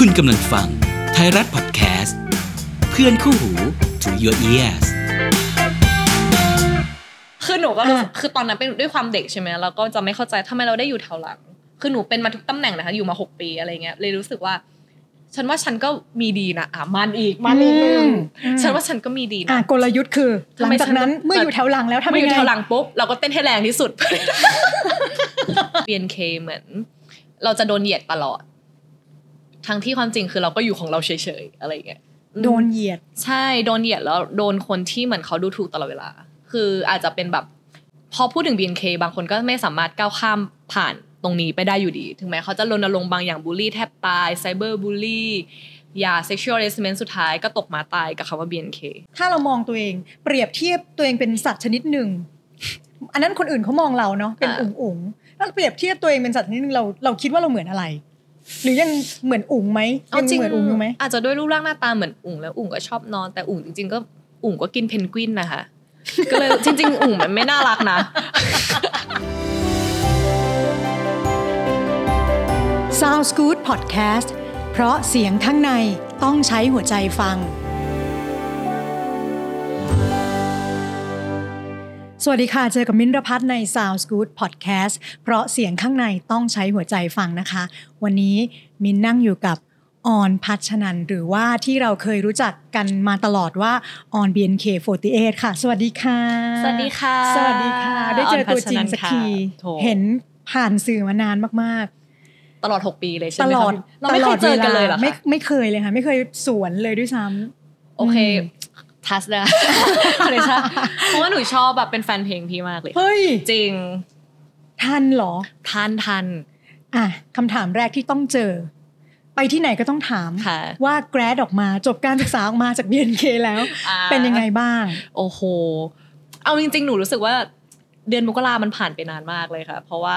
คุณกำลังฟังไทยรัฐพอดแคสต์ เพื่อนคู่หู to your ears คือหนูก็รู้สึกอะคือตอนนั้นเป็นด้วยความเด็กใช่ไหมเราก็จะไม่เข้าใจทำไมเราได้อยู่แถวหลัง คือหนูเป็นมาทุกตำแหน่งนะคะ อยู่มาหกปีอะไรเงี้ย เลยรู้สึกว่า ฉันว่าฉันก็มีดีนะอะมันอีกมันอีกหนึ่งอืม ฉันว่าฉันก็มีดีอะนะ กลยุทธ์คือ หทำลังไมจากนั้นฉัน เมื่ออยู่แถวหลังแล้วทำมาอยังยู่ไงแถวหลังปุ๊บเราก็เต้นให้แรงที่สุด BNK เหมือน เราจะโดนเหยียดตลอด ทั้งที่ความจริงคือเราก็อยู่ของเราเฉยๆอะไรเงี้ยอืมโดนเหยียด ใช่โดนเหยียดแล้วโดนคนที่เหมือนเขาดูถูกตลอดเวลา คืออาจจะเป็นแบบพอพูดถึง BNK บางคนก็ไม่สามารถก้าวข้ามผ่านตรงนี้ไปได้อยู่ดี ถึงแม้เขาจะรณรงค์บางอย่างบูลลี่แทบตายไซเบอร์บูลลี่อย่า sexual harassment สุดท้ายก็ตกมาตายกับคำว่า BNK ถ้าเรามองตัวเองเปรียบเทียบตัวเองเป็นสัตว์ชนิดหนึ่ง อันนั้นคนอื่นเขามองเราเนาะเป็นอ่าอุ๋งอุ๋งๆถ้าเปรียบเทียบตัวเองเป็นสัตว์ชนิดหนึ่งเราเราคิดว่าเราเหมือนอะไร หรือยังเหมือนอุ๋งไหมเอายังจริงเหมือนอุ๋งอยู่ไหมอาจจะด้วยรูปร่างหน้าตาเหมือนอุ๋งแล้วอุ๋งก็ชอบนอนแต่อุ๋งจริงๆก็อุ๋งก็กินเพนกวินนะคะก็เลยจริง ๆ อุ๋งมันไม่น่ารักนะ Sounds Good Podcast เพราะเสียงข้างในต้องใช้หัวใจฟัง สวัสดีค่ะ เจอกับมิ้นท์รพัฒน์ใน Sounds Good Podcast เพราะเสียงข้างในต้องใช้หัวใจฟังนะคะ วันนี้มิ้นท์นั่งอยู่กับออนพัชนันหรือว่าที่เราเคยรู้จักกันมาตลอดว่าออน BNK48 ค่ะ สวัสดีค่ะ สวัสดีค่ะ สวัสดีค่ะ ได้เจอตัวจริงสักทีโถเห็นผ่านสื่อมานานมากๆ ตลอด 6 ปีเลยใช่ตไหมลคะอดเราไม่เคยเจอกันเลยเหรอไม่คะไม่เคยเลยค่ะ ไม่เคยสวนเลยด้วยซ้ำโอเคอืม ทัสได้อะไรใช่เพราะว่าหนูชอบแบบเป็นแฟนเพลงพี่มากเลย เฮ้ย จริง ทันเหรอ ทันทันอะคำถามแรกที่ต้องเจอ ไปที่ไหนก็ต้องถามค่ะว่าแกรดออกมาจบการศึกษาออกมาจาก BNK แล้วอ่าเป็นยังไงบ้าง โอ้โห เอาจริง ๆ หนูรู้สึกว่าเดือนมกรามันผ่านไปนานมากเลยค่ะ เพราะว่า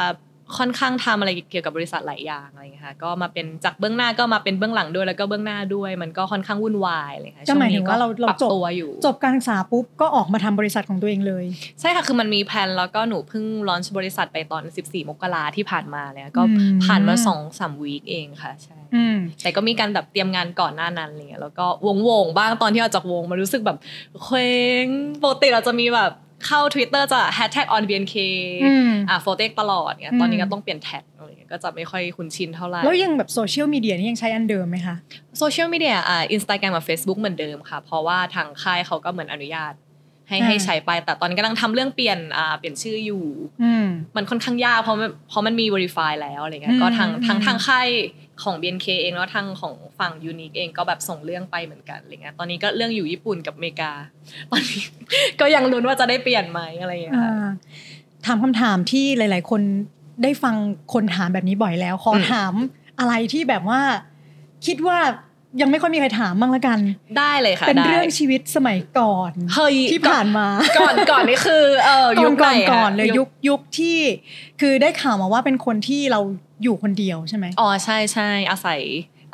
ค่อนข้างทำอะไรเกี่ยวกับบริษัทหลายอย่างอะไรอย่างเงี้ยค่ะก็มาเป็นจากเบื้องหน้าก็มาเป็นเบื้องหลังด้วยแล้วก็เบื้องหน้าด้วย มันก็ค่อนข้างวุ่นวายเลยค่ะก็หมายถึงช่ว่าเราเราปรับจบตัวอยู่ จบการศึกษาปุ๊บก็ออกมาทำบริษัทของตัวเองเลย ใช่ค่ะคือมันมีแผนแล้วก็หนูเพิ่งลอนช์บริษัทไปตอน 14 มกราที่ผ่านมาเลยก็อืมผ่านมาสองสามวีคเองค่ะใช่อืมแต่ก็มีการแบบเตรียมงานก่อนหน้านั้นอะไรเงี้ยแล้วก็วงวงๆบ้างตอนที่ออกจากวงมันรู้สึกแบบเคว้งปกติเราจะมีแบบ เข้า Twitter จะ hashtag on BNK อืมอะโฟเต็กตลอดเงี้ยอืมตอนนี้ก็ต้องเปลี่ยนแท็กอะไรเงี้ยก็จะไม่ค่อยคุ้นชินเท่าไหร่ แล้วยังแบบโซเชียลมีเดียนี่ยังใช้อันเดิมไหมคะโซเชียลมีเดียอ่าอินสตาแกรมกับ Facebook เหมือนเดิมค่ะ เพราะว่าทางค่ายเขาก็เหมือนอนุญาตให้อ่าให้ใช้ไปแต่ตอนนี้กำลังทำเรื่องเปลี่ยนอ่าเปลี่ยนชื่ออยู่อืมมันค่อนข้างยากเพราะมันเพราะมันมี verify แล้วอะไรเงี้อืยมก็ทางอืมทางทางค่าย ของ BNK เองแล้วทางของฝั่ง Unique เองก็แบบส่งเรื่องไปเหมือนกันอะไรเงี้ยตอนนี้ก็เรื่องอยู่ญี่ปุ่นกับอเมริกา ตอนนี้ก็ยังลุ้นว่าจะได้เปลี่ยนไหมอะไรเงี้ยค่ะอ่าถามคำถามที่หลาย ๆ คนได้ฟังคนถามแบบนี้บ่อยแล้วขออมถามอะไรที่แบบว่า คิดว่า ยังไม่ค่อยมีใครถามบ้างละกัน ได้เลยค่ะ เป็นได้เรื่องชีวิตสมัยก่อนเฮ้ยที่ผ่านมา ก่อนก่อนนี่คือเออก่ยุอนคไหนก่อนอะก่อนเลยยุคยุคที่คือได้ข่าวมาว่าเป็นคนที่เราอยู่คนเดียวใช่ไหมอ๋อใช่ใช่อาศัย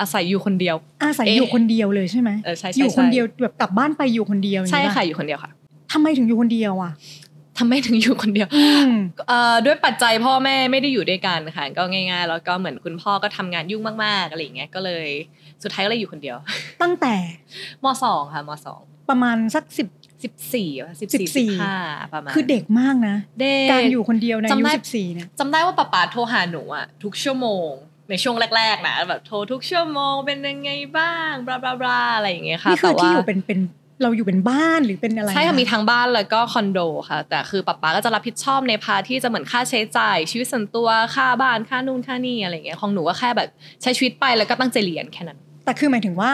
อาศัยอยู่คนเดียว อาศัยเอ๊ะอยู่คนเดียวเลยใช่ไหมเออใช่ใช่อยู่คนใช่เดียวแบบกลับบ้านไปอยู่คนเดียวอย่างใช่นี้ปค่ะอยู่คนเดียวค่ะทำไมถึงอยู่คนเดียวอะทำไมถึงอยู่คนเดียวอืมเอ่อด้วยปัจจัยพ่อแม่ไม่ได้อยู่ด้วยกันค่ะก็ง่าย ๆ แล้วก็เหมือนคุณพ่อก็ทำงานยุ่งมากๆอะไรอย่างเงี้ยก็เลย สุดท้ายก็เลยอยู่คนเดียว ตั้งแต่มสองค่ะมสองประมาณสักสิบสิบสี่สิบสี่14สิบห้าประมาณคือเด็กมากนะเด็กการอยู่คนเดียวในอาจำยุได้สิบสี่เนี่ยจำได้ว่าป๊าป๊าโทรหาหนูอะทุกชั่วโมงในช่วงแรกๆนะแบบโทรทุกชั่วโมงเป็นยังไงบ้างบลาบลาบลาอะไรอย่างเงี้ยค่ะนี่คือแต่ว่าที่อยู่เป็นเป็นเราอยู่เป็นบ้านหรือเป็นอะไรใช่ค่ะนมีทั้งบ้านแล้วก็คอนโดค่ะ แต่คือป๊าป๊าก็จะรับผิดชอบในพาร์ทที่จะเหมือนค่าใช้จ่าย ชีวิตส่วนตัวค่าบ้านค่านู่นค่านี่อะไรอย่างเงี้ยของหนูก็แค่แบบใช้ชีวิตไปแล้วก็ตั้งใจเรียนแค่นั้น แต่คือหมายถึงว่า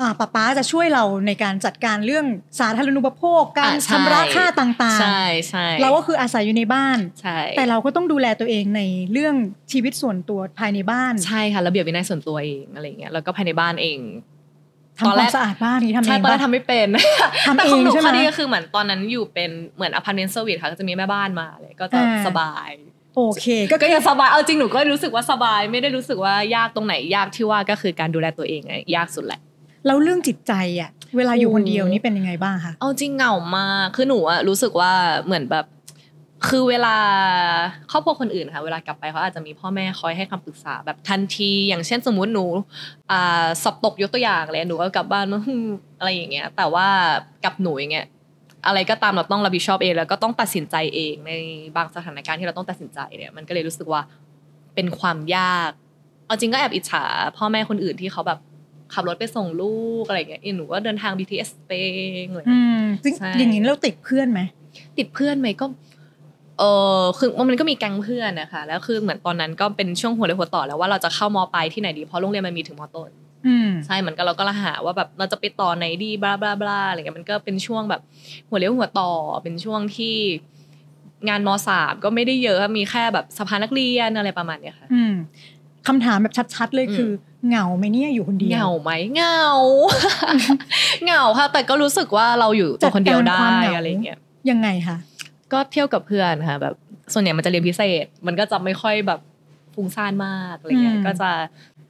อ่าป๊าป๊าจะช่วยเราในการจัดการเรื่องสาธารณูปโภค การอ่าใช่ชำระค่าต่างใช่ใช่ๆเราก็คืออาศัยอยู่ในบ้าน ใช่ แต่เราก็ต้องดูแลตัวเองในเรื่องชีวิตส่วนตัวภายในบ้าน ใช่ค่ะระเบียบวินัยส่วนตัวเองอะไรอย่างเงี้ย แล้วก็ภายในบ้านเองทำความสะอาดบ้านนี่ทำเอใช่ปะตอนแรกทำไม่เป็นทำแต่ของหนูเองใช่ไหมข้อดีก็คือเหมือนตอนนั้นอยู่เป็นเหมือนอพาร์ตเมนต์ service ค่ะก็จะมีแม่บ้านมาเลยก็จะอ่าสบาย โอเคก็ก็ยังสบายเอาจริงหนูก็รู้สึกว่าสบายไม่ได้รู้สึกว่ายากตรงไหนยากที่ว่าก็คือการดูแลตัวเองไงยากสุดแหละแล้วเรื่องจิตใจอะเวลาอยู่โอ้คนเดียวนี่เป็นยังไงบ้างคะเอาจริงเหงามากคือหนูอะรู้สึกว่าเหมือนแบบ คือเวลาครอบครัวคนอื่นค่ะ เวลากลับไปเขาอาจจะมีพ่อแม่คอยให้คำปรึกษาแบบทันที อย่างเช่นสมมุติหนูอ่าสอบตกยกตัวอย่างเลยหนูก็กลับบ้านมาฮึ่มอะไรอย่างเงี้ย แต่ว่ากับหนูอย่างเงี้ย อะไรก็ตามเราต้องรับผิดชอบเอง แล้วก็ต้องตัดสินใจเองในบางสถานการณ์ที่เราต้องตัดสินใจเนี่ยมันก็เลยรู้สึกว่าเป็นความยากเอาจริงก็แอบอิจฉาพ่อแม่คนอื่นที่เขาแบบขับรถไปส่งลูกอะไรเงี้ยหนูก็เดินทาง BTS ไปเองอะไรอย่างอืเงี้ยมซึ่งอย่างนี้เราติดเพื่อนไหมติดเพื่อนไหมก็เออคือมันก็มีแก๊งเพื่อนนะคะแล้วคือเหมือนตอนนั้นก็เป็นช่วงหัวเรียหัวต่อแล้วว่าเราจะเข้ามปลายที่ไหนดีเพราะโรงเรียนมันมีถึงมต้น ใช่เหมือนกับเราก็ละหาว่าแบบเราจะไปต่อไหนดีบลาบลาบลาอะไรเงี้ยมันก็เป็นช่วงแบบหัวเรียวหัวต่อเป็นช่วงที่งานมสามก็ไม่ได้เยอะมีแค่แบบสภานักเรียนอะไรประมาณเนี้ยค่ะอืมคำถามแบบชัด ๆ เลยอืมคือเหงาไหมเนี่ยอยู่คนเดียวเหงาไหมเหงาเหงาค่ะ แต่ก็รู้สึกว่าเราอยู่ตัวคนเดียวจัดได้การความเหงาอะไรเงี้ยยังไงคะก็เที่ยวกับเพื่อนค่ะ แบบส่วนใหญ่มันจะเรียนพิเศษ มันก็จะไม่ค่อยแบบฟุ้งซ่านมากอะไรเงี้ยอืมก็จะ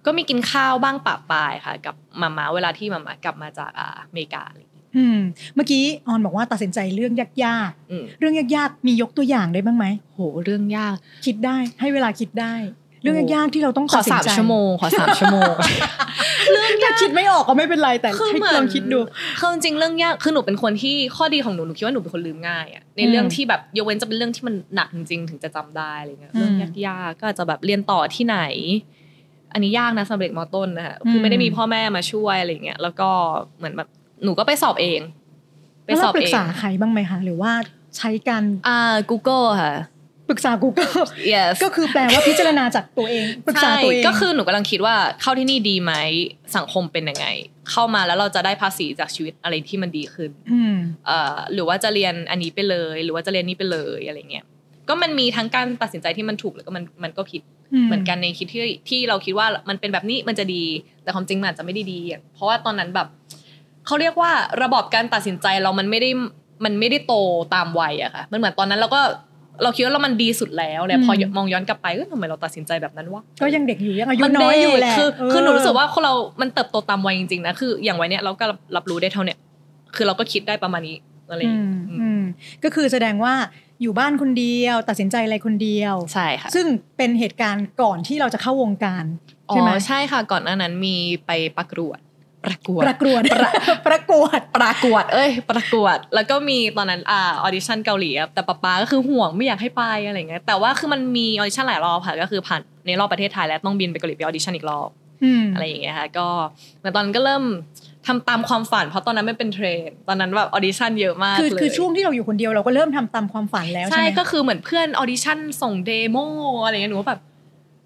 ก็มีกินข้าวบ้างปะปายค่ะ กับมาม่าเวลาที่มาม่ากลับมาจากอ่าอเมริกาอะไรอย่างเงี้ยอืมเมื่อกี้ออนบอกว่าตัดสินใจเรื่องยากอืมๆเรื่องยากๆมียกตัวอย่างได้บ้างไหมโหเรื่องยาก คิดได้ให้เวลาคิดได้ เรื่องยากๆที่เราต้องขอตัดสินสามใจชั่วโมงขอสามชั่วโมงถ้าคิดไม่ออกก็ไม่เป็นไรแต่คือให้เหมือนลองคิดดูคือจริงๆเรื่องยากคือหนูเป็นคนที่ข้อดีของหนูหนูคิดว่าหนูเป็นคนลืมง่ายอะในอืมเรื่องที่แบบยกเว้นจะเป็นเรื่องที่มันหนักจริงๆถึงจะจำได้อะไรเงี้ยอืมเรื่องยากๆก็อาจจะแบบเรียนต่อที่ไหน อันนี้ยากนะสำหรับเด็กมต้นนะคะคือมไม่ได้มีพ่อแม่มาช่วยอะไรเงี้ยแล้วก็เหมือนแบบหนูก็ไปสอบเอง ไปแล้วสเราอบปรึเอกงษาใครบ้างไหมคะหรือว่าใช้การอ่า Google ค่ะปรึกษา Google yes ก็คือแปลว่าพิจารณาจากตัวเองปรึกษาใช่ตัวเองก็คือหนูกำลังคิดว่าเข้าที่นี่ดีไหมสังคมเป็นยังไง เข้ามาแล้วเราจะได้ภาษีจากชีวิตอะไรที่มันดีขึ้นอืมเอ่อหรือว่าจะเรียนอันนี้ไปเลย หรือว่าจะเรียนนี้ไปเลยอะไรเงี้ย ก็มันมีทั้งการตัดสินใจที่มันถูกแล้วก็มันมันก็ผิดเหมือนกันในคิดที่ที่เราคิดว่ามันเป็นแบบนี้มันจะดี แต่ความจริงมันอาจจะไม่ได้ดีอะเพราะว่าตอนนั้นแบบเขาเรียกว่าระบอบการตัดสินใจเรามันไม่ได้มันไม่ได้โตตามวัยอะค่ะมันเหมือนตอนนั้นเราก็เราคิดว่าเรามันดีสุดแล้วเนี่ยพอมองย้อนกลับไปเออทำไมเราตัดสินใจแบบนั้นวะก็ยังเด็กอยู่ยังอายุมันน้อยอยู่แหละคือเออคือหนูรู้สึกว่าคนเรา มันเติบโตตามวัยจริงๆนะคือ อย่างวัยเนี้ยเราก็รับรู้ได้เท่าเนี้ยคือเราก็คิดได้ประมาณนี้อะไรอย่างอืเงี้ยมอืมอืมก็คือแสดงว่า อยู่บ้านคนเดียว ตัดสินใจอะไรคนเดียวใช่ค่ะซึ่งเป็นเหตุการณ์ก่อนที่เราจะเข้าวงการอ๋ใช่ไหมอใช่ค่ะ ก่อนหน้านั้นมีไปประกวดประกวดประกวดประกวดประกวด เอ้ย ประกวด แล้วก็มีตอนนั้นอ่า audition เกาหลีอะแต่ป๊าป๊าก็คือห่วงไม่อยากให้ไปอะไรเงี้ยแต่ว่าคือมันมี audition หลายรอบค่ะก็คือผ่านในรอบประเทศไทยแล้วต้องบินไปเกาหลีไป audition อีกรอบอืมอะไรอย่างเงี้ยค่ะก็เหมือนตอนนั้นก็เริ่ม ทำตามความฝัน เพราะตอนนั้นไม่เป็นเทรนด์ตอนนั้นแบบ audition เยอะมากคือเลยคือช่วงที่เราอยู่คนเดียวเราก็เริ่มทำตามความฝันแล้วใช่ใช่ไหมก็คือเหมือนเพื่อน audition ส่ง demo อะไรเงี้ยหนูก็แบบ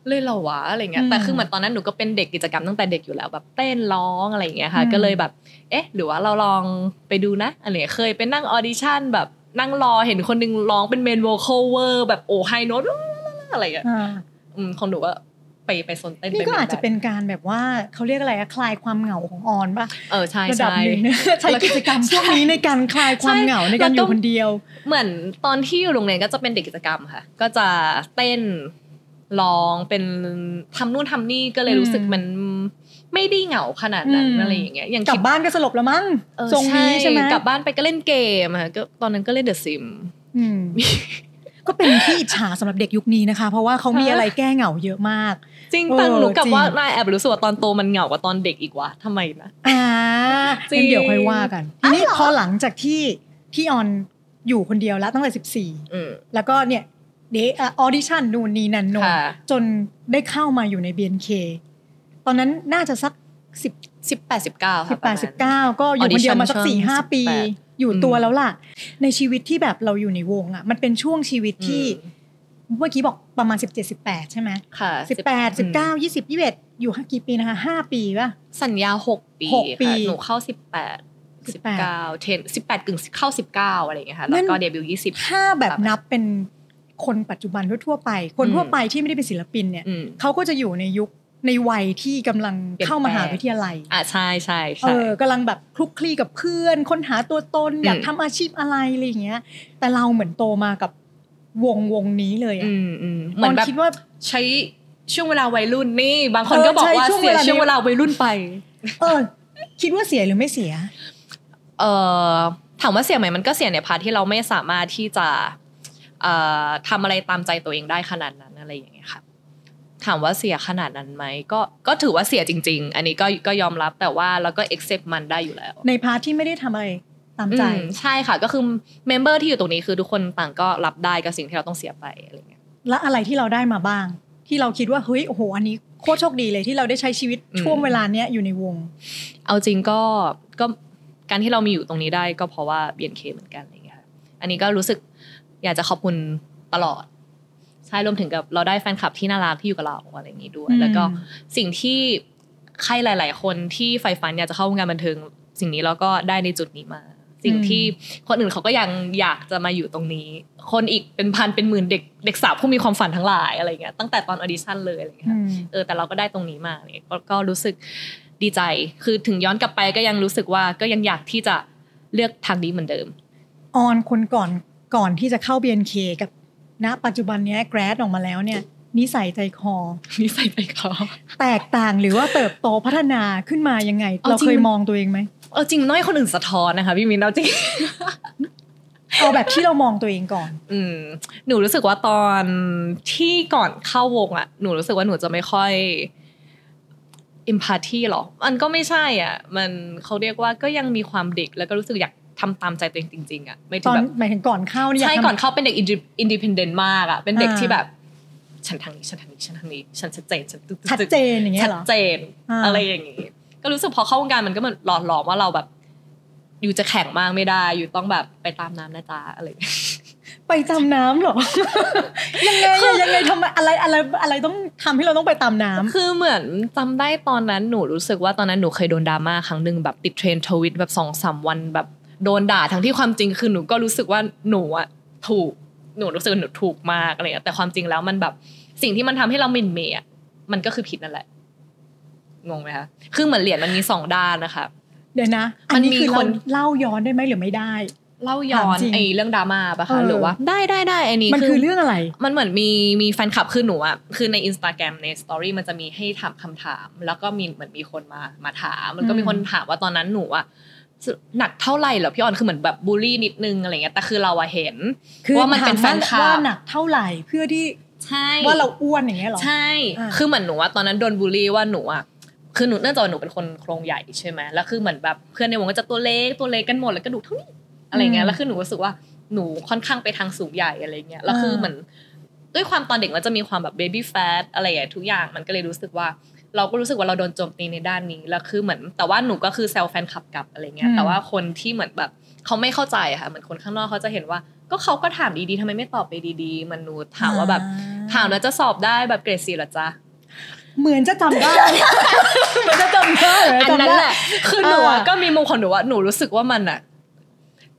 เลยเหรอวะอะไรเงี้ยอืมแต่คือเหมือนตอนนั้นหนูก็เป็นเด็กกิจกรรมตั้งแต่เด็กอยู่แล้วแบบเต้นร้องอะไรอย่างเงี้ยค่ะอืมก็เลยแบบ เอ๊ะ หรือว่าเราลองไปดูนะอะไรเงี้ยเคยไปนั่ง audition แบบนั่งรอเห็นคนหนึ่งร้องเป็น main vocal เวอร์แบบโอ้ high note อะไรเงี้ยอ่าอืมของหนูก็ ไปไปโซนเต้นนี่ก็ไปอาจจะเป็นการแบบว่าเขาเรียกอะไรอะคลายความเหงาของออนป่ะเออใช่ระดับใช่หนึ่งใช้กิจกรรมช่วงนี้ในการคลายความใช่เหงาในการอแล้วก็ยู่คนเดียว เหมือนตอนที่อยู่โรงเรียนก็จะเป็นเด็กกิจกรรมค่ะ ก็จะเต้นร้องเป็นทำนู่นทำนี่ก็เลยรู้สึกอืมมันไม่ได้เหงาขนาดนั้นอืมอะไรอย่างเงี้ยอย่างกลัคิบดบ้านก็สลบแล้วมั้งเออทรงนี้ใช่ไหมกลับบ้านไปก็เล่นเกมค่ะก็ตอนนั้นก็เล่นเดอะซิมอืมก็เป็นที่อิจฉาสำหรับเด็กยุคนี้นะคะ เพราะว่าเขามีอะไรแก้เหงาเยอะมาก จริงเออแต่หนูกลับจริงว่านายแอบรู้สึกว่าตอนโตมันเหงากว่าตอนเด็กอีกวะทำไมนะอ่าจริงงั้นเดี๋ยวค่อยว่ากันทีนี้อ้าวเหรอพอหลังจากที่ที่ออนอยู่คนเดียวแล้วตั้งแต่สิบสี่อืมแล้วก็เนี่ยเดออดิชั่นนู่นนี่นั่นโนนค่ะจนได้เข้ามาอยู่ใน BNK ตอนนั้นน่าจะสักสิบสิบแปดสิบเก้าสิบแปดสิบเก้าก็อยู่คนเดียวมาสัก Audition สี่ห้าปี18อยู่ตัวแล้วล่ะ ในชีวิตที่แบบเราอยู่ในวงอะ มันเป็นช่วงชีวิตที่ เมื่อกี้บอกประมาณสิบเจ็ดสิบแปดใช่ไหมค่ะสิบแปดสิบเก้ายี่สิบยี่สิบเอ็ดอยู่กี่ปีนะคะห้าปีป่ะ สัญญาหกปีหกปีค่ะหนูเข้าสิบแปดสิบเก้าเทนสิบแปดกึ่งเข้าสิบเก้าอะไรอย่างเงี้ยค่ะแล้วก็เดบิวต์ยี่สิบถ้าแบบนับเป็นคนปัจจุบันทั่วๆไป คนอืมทั่วไปที่ไม่ได้เป็นศิลปินเนี่ยอืมเขาก็จะอยู่ในยุคในวัยที่กำลังเปลี่ยนเข้ามหาแปลงวิทยาลัย อะใช่ใช่เอใช่อกำลังแบบคลุกคลีกับเพื่อน ค้นหาตัวตนอยากอืมทำอาชีพอะไรอะไรอย่างเงี้ย แต่เราเหมือนโตมากับ วงวงนี้เลยอะอืมอืมเหมือนแบบคิดว่าใช้ช่วงเวลาวัยรุ่นนี่ บางคนเออก็บอกว่าใช้ช่วงเสียเวลานี้ช่วงเวลาวัยรุ่นไป เออ คิดว่าเสียหรือไม่เสีย เอ่อถามว่าเสียไหมมันก็เสียใน part ที่เราไม่สามารถที่จะเอ่อทำอะไรตามใจตัวเองได้ขนาดนั้นอะไรอย่างเงี้ยค่ะถามว่าเสียขนาดนั้นไหมก็ก็ถือว่าเสียจริง ๆ อันนี้ก็ก็ยอมรับแต่ว่าเราก็ accept มันได้อยู่แล้ว ใน part ที่ไม่ได้ทำอะไร ตามใจอืมใช่ค่ะ ก็คือmember ที่อยู่ตรงนี้คือทุกคนต่างก็รับได้กับสิ่งที่เราต้องเสียไปอะไรเงี้ยและอะไรที่เราได้มาบ้าง ที่เราคิดว่าเฮ้ยโอ้โหอันนี้โคตรโชคดีเลยที่เราได้ใช้ชีวิตอืมช่วงเวลาเนี้ยอยู่ในวง เอาจริงก็ก็การที่เรามีอยู่ตรงนี้ได้ก็เพราะว่า BNK เหมือนกันอะไรเงี้ยค่ะอันนี้ก็รู้สึกอยากจะขอบคุณตลอดใช่รวมถึงกับเราได้แฟนคลับที่น่ารักที่อยู่กับเราอะไรอย่างนี้ด้วยอืมแล้วก็สิ่งที่ใครหลาย ๆ คนที่ใฝ่ฝันอยากจะเข้าวงการบันเทิง สิ่งนี้เราก็ได้ในจุดนี้มา สิ่งที่คนอื่นเขาก็ยังอยากจะมาอยู่ตรงนี้ คนอีกเป็นพันเป็นหมื่นเด็กเด็กสาวผู้มีความฝันทั้งหลายอะไรเงี้ยตั้งแต่ตอนออดิชั่นเลยอะไรเงี้ยอืค่ะมเออแต่เราก็ได้ตรงนี้มาเนี่ยก็ก็รู้สึกดีใจ คือถึงย้อนกลับไปก็ยังรู้สึกว่าก็ยังอยากที่จะเลือกทางนี้เหมือนเดิม ออนคนก่อนก่อนที่จะเข้า BNK กับณปัจจุบันเนี้ยแกรดออกมาแล้วเนี่ย นิสัยใจคอ นิสัยใจคอ แตกต่างหรือว่าเติบโตพัฒนาขึ้นมายังไงเอาเราจริงเคยมองตัวเองไหมเออจริงน้อยคนอื่นสะท้อนนะคะพี่มินเอาจริงเอาแบบที่เรามองตัวเองก่อน อืมหนูรู้สึกว่าตอนที่ก่อนเข้าวงอะหนูรู้สึกว่าหนูจะไม่ค่อยอิมพ t ทีหรอ มันก็ไม่ใช่อะ มันเขาเรียกว่าก็ยังมีความเด็กแล้วก็รู้สึกอยากทำตามใจตัวเองจริงๆอะไม่ตถึงอนแบบหมายถึงก่อนเข้านี่ยาใช่ทำก่อนเข้าเป็นเด็กอินดิพ n เดนต์มากอะเป็นเด็กอ่าที่แบบ ฉันทางนี้ฉันทางนี้ฉันทางนี้ฉันชัดเจนฉันตึ๊ดตึ๊ชัดเจนอย่างเงี้ยชัดเหรอเจนอ่าอะไรอย่างงี้ก็รู้สึกพอเข้าวงการมันก็เหมือนหลอดหลอมว่าเราแบบ อยู่จะแข่งมากไม่ได้ อยู่ต้องแบบไปตามน้ำนะจ๊ะอะไรอย่างเงี้ยไปตามน้ำเหรอ ยังไงอะยังไงทำไมอะไรอะไรอะไรต้องทำให้เราต้องไปตามน้ำคือเหมือนจำได้ตอนนั้นหนูรู้สึกว่าตอนนั้นหนูเคยโดนดราม่าครั้งหนึ่งแบบติดเทรนด์ทวิตแบบสองสามวันแบบโดนด่าทั้งที่ความจริงคือหนูก็รู้สึกว่าหนูอะถูก หนูรู้สึกว่าหนูถูกมากอะไรเงี้ยแต่ความจริงแล้วมันแบบสิ่งที่มันทำให้เราหมินเมย์อะมันก็คือผิดนั่นแหละงงไหมคะคือเหมือนเหรียญมันมีสองด้านนะคะ เดี๋ยวนะมัอันนนี้มีคือคเรานเล่าย้อนได้ไหมหรือไม่ได้ เล่าย้อนถามจริงไอ้เรื่องดราม่าปะเอคะอหรือว่า ได้ได้ได้ไอ้นี้มันคือเรื่องอะไร มันเหมือนมีมีแฟนคลับคือหนูอะคือในอินสตาแกรมในสตอรี่มันจะมีให้ถามคำถาม แล้วก็มีเหมือนมีคนมามาถาม มันก็มีคนถามว่าตอนนั้นหนูอะ หนักเท่าไหร่เหรอพี่ออนคือเหมือนแบบบูลลี่นิดนึงอะไรเงี้ยแต่คือเราอะเห็นคือว่ามันเป็นแฟนคลัว่าบหนักเท่าไหร่เพื่อที่ใช่ว่าเราอ้วนอย่างเงี้ยเหรอใช่อ่าคือเหมือนหนูอะตอนนั้นโดนบูลลี่ว่าหนูอะคือหนูเนื่องจากว่าหนูเป็นคนโครงใหญ่ใช่ไหมแล้วคือเหมือนแบบเพื่อนในวงก็จะตัวเล็กตัวเล็กกันหมดแล้วก็ดูเท่านี้อะไรเงี้ยแล้วคือหนูรู้สึกว่าหนูค่อนข้างไปทางสูงใหญ่อะไรเงี้ยแล้วคือเหมือนด้วยความตอนเด็กมันจะมีความแบบเบบี้แฟตอะไรอย่างเงี้ยทุกอย่างมันก็เลยรู้สึกว่า เราก็รู้สึกว่าเราโดนโจมตีในด้านนี้แล้วคือเหมือน แต่ว่าหนูก็คือแซวแฟนคลับกลับอะไรเงี้อืยมแต่ว่าคนที่เหมือนแบบเขาไม่เข้าใจอะค่ะเหมือนคนข้างนอกเขาจะเห็นว่า ก็เขาก็ถามดีๆทำไมไม่ตอบไปดีๆมันหนูถามว่าแบบถามแล้วจะสอบได้แบบเกรดสี่หรอจ๊ะเหมือนจะจำได้เหมือนจะจำได้เหมือันจำนั้นได้แหละคือหนูอะอ่าก็มีมุมของหนูว่าหนูรู้สึกว่ามันอะ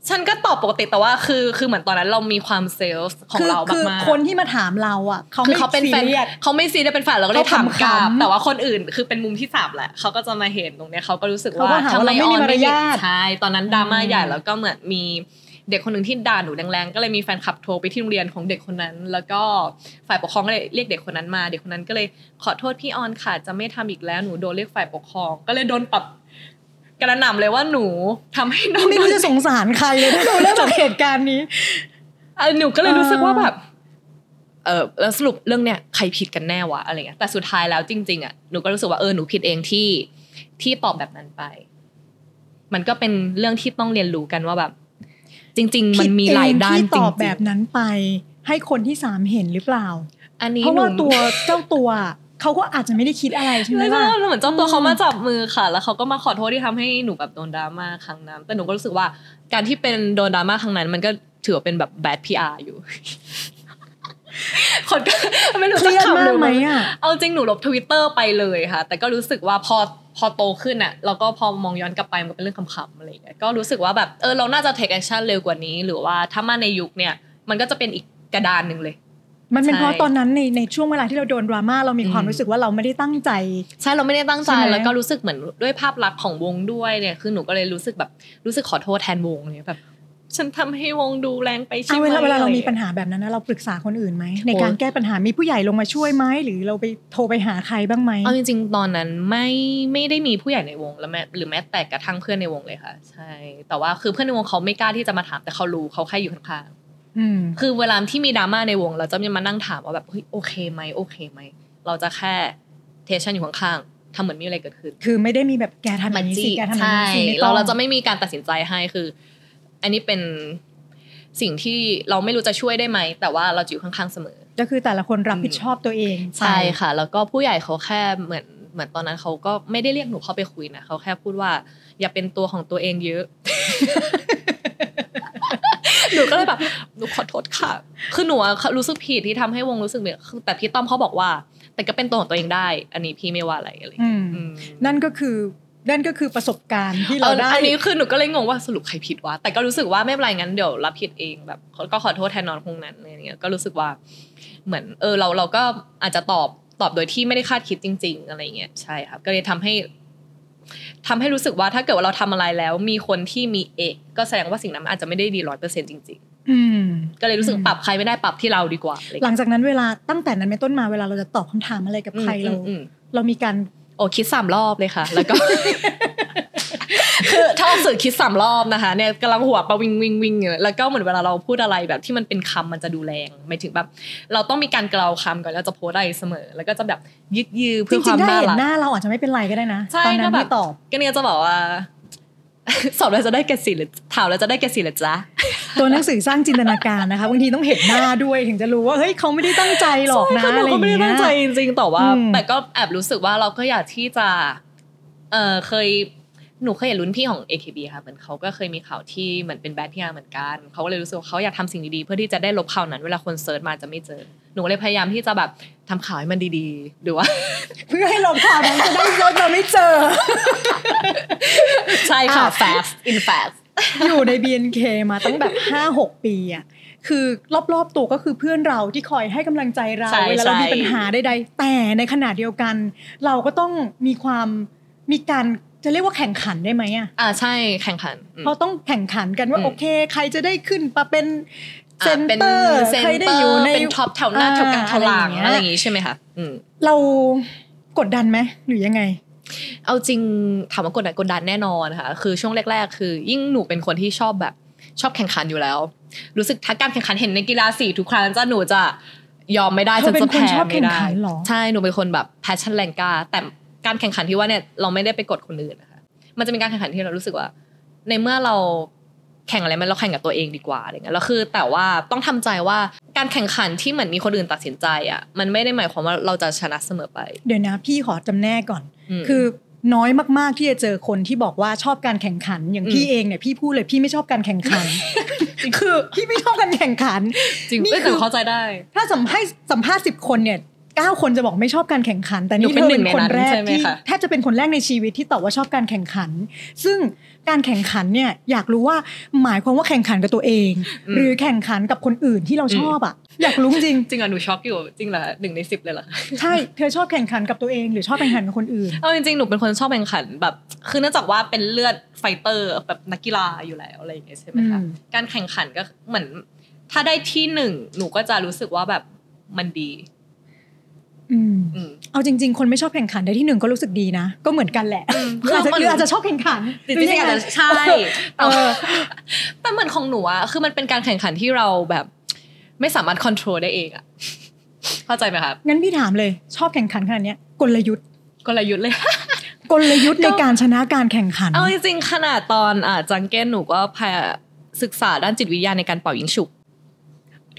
ฉันก็ตอบปกติแต่ว่าคือคือเหมือนตอนนั้นเรามีความเซลฟ์ของคือเราคือมากๆคนที่มาถามเราอะเขาคือไม่เขาเป็นแฟนซีรียสเขาไม่ซีได้เป็นแฟนเราก็เลยเขาถามกลับขำๆแต่ว่าคนอื่นคือเป็นมุมที่สามแหละเขาก็จะมาเห็นตรงเนี้ยเขาก็รู้สึกเขาว่าก็หาว่าเราไม่มีออนมารยาทใช่ตอนนั้นดราม่าอืมใหญ่แล้วก็เหมือนมีเด็กคนหนึ่งที่ด่าหนูแรงๆ ก็เลยมีแฟนคลับโทรไปที่โรงเรียนของเด็กคนนั้น แล้วก็ฝ่ายปกครองก็เลยเรียกเด็กคนนั้นมา เด็กคนนั้นก็เลยขอโทษพี่ออนค่ะจะไม่ทำอีกแล้วหนูโดนเรียกฝ่ายปกครอง ก็เลยโดนปรับ กระหน่ำเลยว่าหนูทำให้น้องไม่รู้จะสงสารใครเลยนะดูแล้วจากเหตุการณ์นี้เออหนูก็เลยรู้สึกว่าอ่าแบบเออแล้วสรุปเรื่องเนี้ยใครผิดกันแน่วะอะไรเงี้ยแต่สุดท้ายแล้วจริงๆอะหนูก็รู้สึกว่าเออหนูผิดเองที่ที่ตอบแบบนั้นไป มันก็เป็นเรื่องที่ต้องเรียนรู้กันว่าแบบ จริง ๆ มันมีหลายด้านคิจเองที่ตริอบงแบบนั้นไป ให้คนที่สามเห็นหรือเปล่าๆอันนี้เพราะว่าหนูตัวเจ้าตัว เขาก็อาจจะไม่ได้คิดอะไรใช่ไหมแล้วก็ล่ะเหมือนเจ้าตัวอืมเขามาจับมือค่ะ แล้วเขาก็มาขอโทษที่ทำให้หนูแบบโดนดราม่าครั้งนั้น แต่หนูก็รู้สึกว่าการที่เป็นโดนดราม่าครั้งนั้น มันก็ถือว่าเป็นแบบ bad PR อยู่คนก็ไม่รู้เคจะรียดขำมาหรืกอไหมไม่อะเอาจริงหนูลบทวิตเตอร์ไปเลยค่ะ แต่ก็รู้สึกว่าพอพอโตขึ้นอะแล้วก็พอมองย้อนกลับไปมันเป็นเรื่องขำๆอะไรอย่างเงี้ยก็รู้สึกว่าแบบเออเราน่าจะ take action เร็วกว่านี้ หรือว่าถ้ามาในยุคเนี่ย มันก็จะเป็นอีกกระดานหนึ่งเลย มันเป็นใช่เพราะตอนนั้นในในช่วงเวลาที่เราโดนดราม่าเรามีความอืมรู้สึกว่าเราไม่ได้ตั้งใจ ใช่เราไม่ได้ตั้งใจใช่ไหมแล้วก็รู้สึกเหมือนด้วยภาพลักษณ์ของวงด้วยเนี่ยคือหนูก็เลยรู้สึกแบบรู้สึกขอโทษแทนวงเนี่ยแบบฉันทำให้วงดูแรงไปใช่เอาไหมเวลาเวลาเรามีอะไรปัญหาแบบนั้นนะเราปรึกษาคนอื่นไหมในโอ้การแก้ปัญหามีผู้ใหญ่ลงมาช่วยไหมหรือเราไปโทรไปหาใครบ้างไหมเอาจริงๆตอนนั้นไม่ไม่ได้มีผู้ใหญ่ในวงแล้วแม้หรือแม้แต่กระทั่งเพื่อนในวงเลยค่ะ ใช่ แต่ว่าคือเพื่อนในวงเขาไม่กล้าที่จะมาถามแต่เขารู้เขาแค่อยู่ข้างอืม คือเวลาที่มีดราม่าในวง เราจะมีมานั่งถามว่าแบบเฮ้ยโอเคไหมโอเคไหมเราจะแค่เทชันอยู่ข้างๆทำเหมือนไม่มีอะไรเกิดขึ้น คือไม่ได้มีแบบแกทำอย่างนี้สิแกทำอย่างใช่นี้สิไม่ต้เราองเราจะไม่มีการตัดสินใจให้คือ อันนี้เป็นสิ่งที่เราไม่รู้จะช่วยได้ไหม แต่ว่าเราจะอยู่ข้างๆเสมอ ก็คือแต่ละคนรับผิดชอบตัวเองไปใช่ค่ะ แล้วก็ผู้ใหญ่เขาแค่เหมือนเหมือนตอนนั้นเขาก็ไม่ได้เรียกหนูเข้าไปคุยนะเขาแค่พูดว่า อย่าเป็นตัวของตัวเองเยอะ หนูก็เลยแบบหนูขอโทษค่ะ คือหนูอะรู้สึกผิดที่ทำให้วงรู้สึกแบบคือแต่พี่ต้อมเขาบอกว่า แต่ก็เป็นตัวของตัวเองได้ อันนี้พี่ไม่ว่าอะไรอะไรอย่างอืเงี้ยมอืมนั่นก็คือนั่นก็คือประสบการณ์ที่เราได้ อันนี้คือหนูก็เลยงงว่าสรุปใครผิดวะ แต่ก็รู้สึกว่าไม่เป็นไรงั้นเดี๋ยวรับผิดเองแบบก็ขอโทษแทนน้องคงนั้นอะไรอย่างเงี้ย ก็รู้สึกว่าเหมือนเออเราเราก็อาจจะตอบตอบโดยที่ไม่ได้คาดคิดจริง ๆ อะไรอย่างเงี้ยใช่ครับ ก็เลยทำให้ ทำให้รู้สึกว่าถ้าเกิดว่าเราทำอะไรแล้ว มีคนที่มีเอกก็แสดงว่าสิ่งนั้นมันอาจจะไม่ได้ดีร้อยเปอร์เซ็นต์จริงอืมๆก็เลยรู้สึกปรับใครไม่ได้ปรับที่เราดีกว่าอะไรอย่างหลัเงี้ยงจากนั้นเวลาตั้งแต่นั้นเป็นต้นมาเวลาเราจะตอบคำถามอะไรกับใครเราอืมอืมเรามีการโอ้คิดสามรอบเลยค่ะ แล้วก็ คือถ้าออกสื่อคิดสามรอบนะคะ เนี่ยกำลังหัวประวิงวิงวิงอยู่แล้วก็เหมือนเวลาเราพูดอะไรแบบที่มันเป็นคำมันจะดูแรงหมายถึงแบบ เราต้องมีการเกลาคำก่อนแล้วจะโพสต์อะไรเสมอ แล้วก็จะแบบยึดยือจเพื่อคริวางมๆถ้าน่าเห็นรักหน้าเราอาจจะไม่เป็นไรก็ได้นะใช่ตอนนั้นก็แบบที่ตอบก็เนี่ยจะบอกว่าสอบแล้วจะได้แก่สิหรือถามแล้วจะได้แก่สิหรือจ๊ะตัวหนังสือสร้างจินตนาการนะคะบางทีต้องเห็นหน้าด้วยถึงจะรู้ว่าเฮ้ยเขาไม่ได้ตั้งใจหรอกนะใช่อะไรก็อย่างไม่ได้เงี้ตั้งใจยจริงๆแต่ว่าอืมแต่ก็แอบรู้สึกว่าเราก็อยากที่จะ เออเคย หนูเคยเห็นรุ่นพี่ของ AKB ค่ะเหมือนเขาก็เคยมีข่าวที่เหมือนเป็นแบดที่งานเหมือนกันเขาก็เลยรู้สึกว่าเขาอยากทำสิ่งดีๆเพื่อที่จะได้ลบข่าวนั้น เวลาคนเซิร์ชมาจะไม่เจอ หนูก็เลยพยายามที่จะแบบทำข่าวให้มันดีๆหรือว่า เพื่อให้ลงข่าวนั้นจะได้ยศเราไม่เจอ ใช่ค่ะ fast in fast อยู่ใน BNK มาตั้งแบบ5-6 ปีอะคือรอบๆตัวก็คือเพื่อนเราที่คอยให้กำลังใจเราใช่เวลาเราใช่มีปัญหาใดๆแต่ในขณะเดียวกัน เราก็ต้องมีความมีการ จะเรียกว่าแข่งขันได้ไหมอะอ่าใช่แข่งขันอืมเพราะต้องแข่งขันกันว่าอืมโอเค ใครจะได้ขึ้นมาเป็นเซอ่านเป็นเตอร์เซนใครเตได้ออยู่ร์ในเป็นท็อปแถวหน้าแถวกลางแถวหลังอ่าอะไรอย่างงี้ใช่ไหมคะอืมเรากดดันไหมหรือยังไง เอาจริงถามว่ากดดันกดดันแน่นอนค่ะ คือช่วงแรก ๆ คือ ยิ่งหนูเป็นคนที่ชอบแบบชอบแข่งขันอยู่แล้ว รู้สึกถ้าการแข่งขันเห็นในกีฬาสีทุกครั้งจะหนูจะยอมไม่ได้เธอเป็นจะคนแพ้ชอบแข่ไม่งได้ขันเหรอใช่หนูเป็นคนแบบแพชชั่นแรงกล้าแต่ การแข่งขันที่ว่าเนี่ยเราไม่ได้ไปกดคนอื่นนะคะ มันจะมีการแข่งขันที่เรารู้สึกว่า ในเมื่อเราแข่งอะไรมันเราแข่งกับตัวเองดีกว่าอะไรเงี้ยแล้วคือแต่ว่าต้องทำใจว่าการแข่งขันที่เหมือนมีคนอื่นตัดสินใจอะมันไม่ได้หมายความว่าเราจะชนะเสมอไป เดี๋ยวนะพี่ขอจำแนกก่อนมคือน้อยมากๆที่จะเจอคนที่บอกว่าชอบการแข่งขันอย่างพี่อืมเองเนี่ยพี่พูดเลยพี่ไม่ชอบการแข่งขันคือพี่ไม่ชอบการแข่งขันจริงนี่เอ้ยคืแต่อเข้าใจได้ ถ้าสัมภาษณ์สัมภาษณ์สิบคนเนี่ยเก้าคนจะบอกไม่ชอบการแข่งขัน แต่หนูนี่เป็นเธอหนึ่เป็งนคนในนั้นแรกใช่ไหมที่คะแทบจะเป็นคนแรกในชีวิตที่ตอบว่าชอบการแข่งขัน ซึ่งการแข่งขันเนี่ยอยากรู้ว่าหมายความว่าแข่งขันกับตัวเอง หรือแข่งขันกับคนอื่นที่เราชอบอะอยากรู้จริงจริงเหรอหนูช็อกอยู่จริงเหรอหนึ่งในสิบเลยเหรอคะใช่เธอชอบแข่งขันกับตัวเอง หรือชอบแข่งขันกับคนอื่นเอาจริงๆหนูเป็นคนชอบแข่งขันแบบ คือเนื่องจากว่าเป็นเลือดไฟเตอร์แบบนักกีฬาอยู่แล้วอะไรอย่างเงี้ยใช่ไหมคะอืมการแข่งขันก็เหมือน ถ้าได้ที่หนึ่งหนูก็จะรู้สึกว่าแบบมันดีอืมอืม เอาจริง ๆ คนไม่ชอบแข่งขันได้ที่หนึ่งก็รู้สึกดีนะ ก็เหมือนกันแหละอืมหรืออาจจะคือมันหรืออาจจะชอบแข่งขันจริงๆอาจจะใช่เออแต่เหมือนของหนูอะคือมันเป็นการแข่งขันที่เราแบบ ไม่สามารถควบคุมได้เองอะเข้าใจไหมครับงั้นพี่ถามเลยชอบแข่งขันขนาดเนี้ยกลยุทธ์กลยุทธ์เลยกลยุทธ์ในการชนะการแข่งขัน เอาจริงๆขนาดตอนอ่าจังเก้นหนูก็พยายามศึกษาด้านจิตวิทยาในการเป่ายิงฉุบ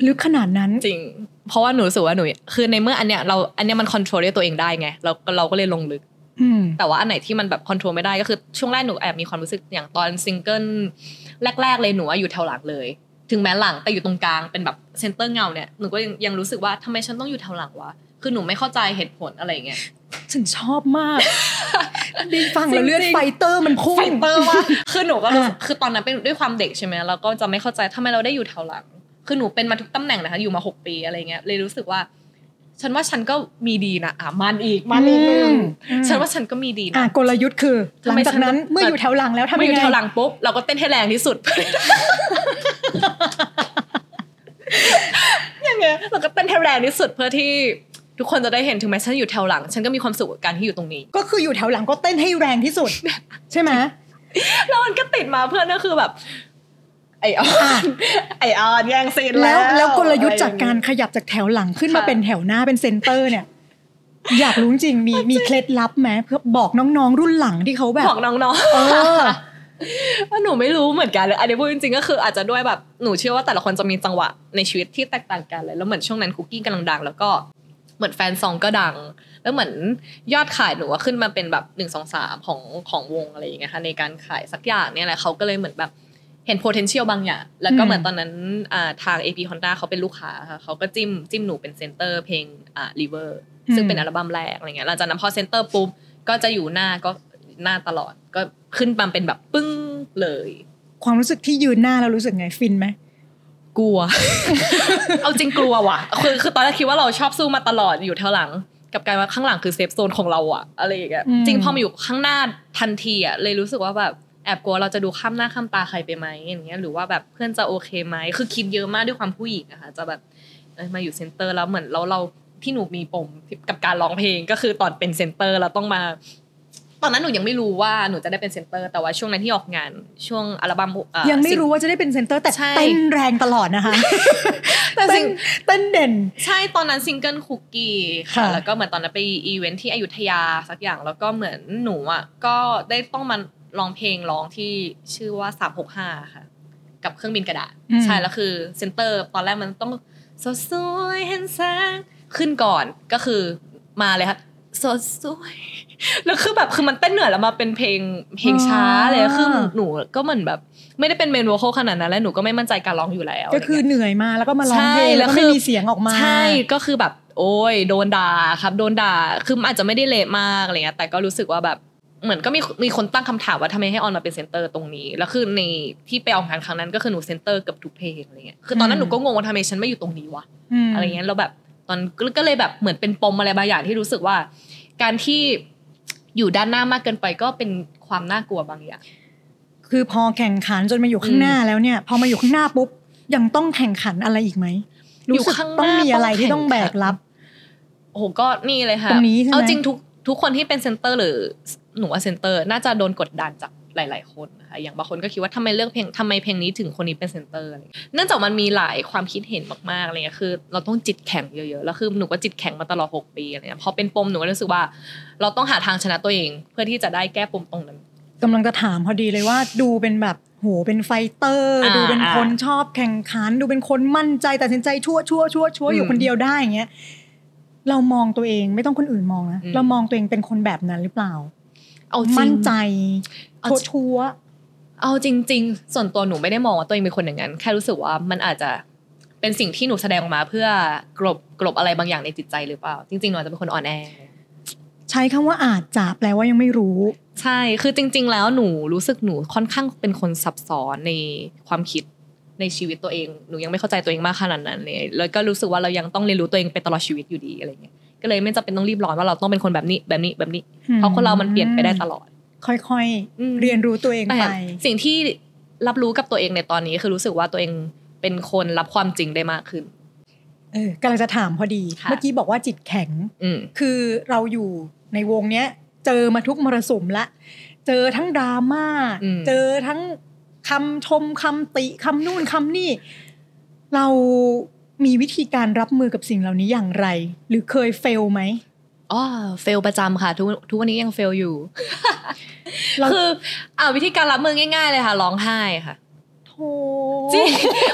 ลึกขนาดนั้นจริง เพราะว่าหนูรู้สึกว่าหนูคือในเมื่ออันเนี้ยเราอันเนี้ยมันควบคุมด้วยตัวเองได้ไงเราเราก็เลยลงลึกอืมแต่ว่าอันไหนที่มันแบบควบคุมไม่ได้ก็คือช่วงแรกหนูแอบมีความรู้สึกอย่างตอนซิงเกิลแรก ๆ เลยหนูว่าอยู่แถวหลังเลย ถึงแม้หลังแต่อยู่ตรงกลางเป็นแบบ center เงาเนี่ยหนูก็ยังยังรู้สึกว่าทำไมฉันต้องอยู่แถวหลังวะคือหนูไม่เข้าใจเหตุผลอะไรอย่างเงี้ยฉันชอบมากได้ฟังแล้วเลือด fighter มันพุ่ง fighter ว่าคือหนูก็รู้สึกอะคือตอนนั้นเป็นด้วยความเด็กใช่ไหมเราก็จะไม่เข้าใจทำไมเราได้อยู่แถวหลัง คือหนูเป็นมาทุกตำแหน่งนะคะ อยู่มาหกปีอะไรเงี้ยเลยรู้สึกว่า ฉันว่าฉันก็มีดีนะอะมันอีกมันอีกหนึ่งอืมฉันว่าฉันก็มีดีอะนะกลยุทธ์คือหทำลังไมจากนั้นฉันเมื่ออยู่แถวหลังแล้วทำเมื่อยัองยู่ไงแถวหลังปุ๊บเราก็เต้นให้แรงที่สุดอย่างเงี้ยเราก็เต้นให้แรงที่สุดเพื่อที่ทุกคนจะได้เห็นถึงแม้ฉันอยู่แถวหลัง ฉันก็มีความสุขกับการที่อยู่ตรงนี้ ก็คืออยู่แถวหลังก็เต้นให้แรงที่สุด ใช่ไหมแล้วมันก็ติดมาเพื่อนก็คือแบบ ไอออนไอออนแย่งซีนแล้แล้ววแล้วกลยุทธ์จากการอะไรอย่างขยับจากแถวหลังขึ้นมาค่ะเป็นแถวหน้าเป็น center เนี่ย อยากรู้จริงๆมีมีเคล็ดลับไหมเพื่อบอกน้องๆรุ่นหลังที่เขาแบบบอกน้องเออๆว่าหนูไม่รู้เหมือนกันเลยอันนี้พูดจริงๆก็คืออาจจะด้วยแบบหนูเชื่อว่าแต่ละคนจะมีจังหวะในชีวิตที่แตกต่างกันเลยแล้วเหมือนช่วงนั้นคุกกี้กำลังดัง แล้วก็เหมือนแฟนซองก็ดัง แล้วเหมือนยอดขายหนูว่าขึ้นมาเป็นแบบหนึ่งสองสามของของวงอะไรอย่างเงี้ยค่ะในการขายสักอย่างเนี่ยแหละเขาก็เลยเหมือนแบบ เห็น potential บางอย่าง แล้วก็อืมเหมือนตอนนั้นอ่าทาง AP Honda เขาเป็นลูกค้าค่ะเขาก็จิ้มจิ้มหนูเป็น center เพลงอ่า River ซึ่งเป็นอัลบั้มแรกอะไรเงี้ยหลังจากนั้นพอ center ปุ๊บก็จะอยู่หน้าก็หน้าตลอดก็ขึ้นมาเป็นแบบปึ้งเลย ความรู้สึกที่ยืนหน้าแล้วรู้สึกไงฟินไหมกลัว เอาจริงกลัวว่ะ คือคือตอนแรกคิดว่าเราชอบสู้มาตลอดอยู่แถวหลัง กับการว่าข้างหลังคือ safe zone ของเราอะอะไรอย่างเงี้ยอืมจริงพอมาอยู่ข้างหน้าทันทีอะเลยรู้สึกว่าแบบ แอบกลัวเราจะดูข้ามหน้าข้ามตาใครไปไหมอย่างเงี้ยหรือว่าแบบเพื่อนจะโอเคไหมคือคิดเยอะมากด้วยความผู้หญิงอะค่ะจะแบบเอ้ยมาอยู่ center แล้วเหมือนเราเราที่หนูมีปมกับการร้องเพลงก็คือตอนเป็น center เราต้องมา ตอนนั้นหนูยังไม่รู้ว่าหนูจะได้เป็น center แต่ว่าช่วงนั้นที่ออกงานช่วงอัลบั้มอ่ายังไม่รู้ว่าจะได้เป็น center แต่ใช่เต้นแรงตลอดนะคะแต่เต้นสิ่งเต้นเด่น ใช่ตอนนั้นซิงเกิลคุกกี้ค่ะค่ะแล้วก็เหมือนตอนนั้นไปอีเวนท์ที่อยุธยาสักอย่างแล้วก็เหมือนหนูอะก็ได้ต้องมา ร้องเพลงร้องที่ชื่อว่า365ค่ะ กับเครื่องบินกระดาษอืมใช่แล้วคือ center ตอนแรกมันต้องสดสวยเห็นแสงขึ้นก่อนก็คือมาเลยค่ะสดสวยแล้วคือแบบคือมันเต้นเหนื่อยแล้วมาเป็นเพลงเพลงช้าเลยคือหนูก็เหมือนแบบ ไม่ได้เป็น main vocal ขนาดนั้นแล้วหนูก็ไม่มั่นใจการร้องอยู่แล้ว ก็คืออะไรเงี้ยเหนื่อยมาแล้วก็มาร้องเพลงใช่แล้วก็แล้วคืไม่มีเสียงออกมาใช่ก็คือแบบ โอ้ยโดนด่าครับ โดนด่าคือมันอาจจะไม่ได้เละมากอะไรเงี้ยแต่ก็รู้สึกว่าแบบ เหมือนก็มีมีคนตั้งคำถามว่าทำไมให้ออนมาเป็น center ตรงนี้ แล้วคือในที่ไปออกงานครั้งนั้นก็คือหนู center เกือบทุกเพลงอะไรเงี้ยคือตอนนั้นหนูก็งงว่าทำไมฉันไม่อยู่ตรงนี้วะอะไรเงี้ยแล้วแบบตอนก็เลยแบบเหมือนเป็นปมอะไรบางอย่างที่รู้สึกว่า การที่อยู่ด้านหน้ามากเกินไปก็เป็นความน่ากลัวบางอย่างคือพอแข่งขันจนมาอยู่ข้างหน้าแล้วเนี่ย พอมาอยู่ข้างหน้าปุ๊บยังต้องแข่งขันอะไรอีกไหมอยู่รู้สึกข้างหน้าต้องมีอะไรที่ต้อองแข่แบงขันแบกรับโอ้โหก็นี่เลยค่ะตรงนี้ใช่ไหมเอาจริงทุกทุกคนที่เป็น center หรือ หนูว่า center น่าจะโดนกดดันจากหลาย ๆ คนนะคะอย่างบางคนก็คิดว่าทำไมเลือกเพลงทำไมเพลงนี้ถึงคนนี้เป็น center อะไรเงี้ยเนื่องจากมันมีหลายความคิดเห็นมากๆอะไรเงี้ยคือ เราต้องจิตแข็งเยอะๆแล้วคือหนูก็จิตแข็งมาตลอด 6 ปีอะไรเงี้ยพอเป็นปมหนูก็รู้สึกว่า เราต้องหาทางชนะตัวเอง เพื่อที่จะได้แก้ปมตรงนั้นกำลังจะถามพอดีเลยว่าดูเป็นแบบโหเป็น fighter อ่าดูเป็นคนชอบแข่งขัน ดูเป็นคนมั่นใจตัดสินใจชัวร์ชัวร์ชัวร์ชัวร์อยู่อืมคนเดียวได้อย่างเงี้ยเรามองตัวเองไม่ต้องคนอื่นมองนะอืมเรามองตัวเองเป็นคนแบบนั้นหรือเปล่า เอาจริงมั่นใจเอาชัวร์จริงชั่วร์เอาจริง ๆ ส่วนตัวหนูไม่ได้มองว่าตัวเองเป็นคนอย่างนั้น แค่รู้สึกว่ามันอาจจะเป็นสิ่งที่หนูแสดงออกมาเพื่อกลบกลบอะไรบางอย่างในจิตใจหรือเปล่า จริงๆหนูอาจจะเป็นคนอ่อนแอใช้คำว่าอาจจะแปลว่ายังไม่รู้ ใช่ คือจริง ๆ แล้วหนูรู้สึกหนูค่อนข้างเป็นคนซับซ้อนในความคิดในชีวิตตัวเอง หนูยังไม่เข้าใจตัวเองมากขนาดนั้นเลยแล้วก็รู้สึกว่าเรายังต้องเรียนรู้ตัวเองไปตลอดชีวิตอยู่ดีอะไรเงี้ย ก็เลยไม่จำเป็นต้องรีบร้อนว่าเราต้องเป็นคนแบบนี้แบบนี้แบบนี้อืมเพราะคนเรามันเปลี่ยนไปได้ตลอด ค่อยอืมๆเรียนรู้ตัวเองแต่ไปสิ่งที่รับรู้กับตัวเองในตอนนี้คือรู้สึกว่าตัวเองเป็นคนรับความจริงได้มากขึ้นเออกำลังจะถามพอดีค่ะเมื่อกี้บอกว่าจิตแข็งอืมคือเราอยู่ในวงเนี้ย เจอมาทุกมรสุมละ เจอทั้งดราม่าอืมเจอทั้งคำชมคำติคำนู่นคำนี่ เรา มีวิธีการรับมือกับสิ่งเหล่านี้อย่างไร หรือเคยเฟลไหมอ๋อเฟลประจำค่ะ ทุกทุกวันนี้ยังเฟลอยู่เราคืออ่าวิธีการรับมือง่าย ๆ เลยค่ะร้องไห้ค่ะโถจริง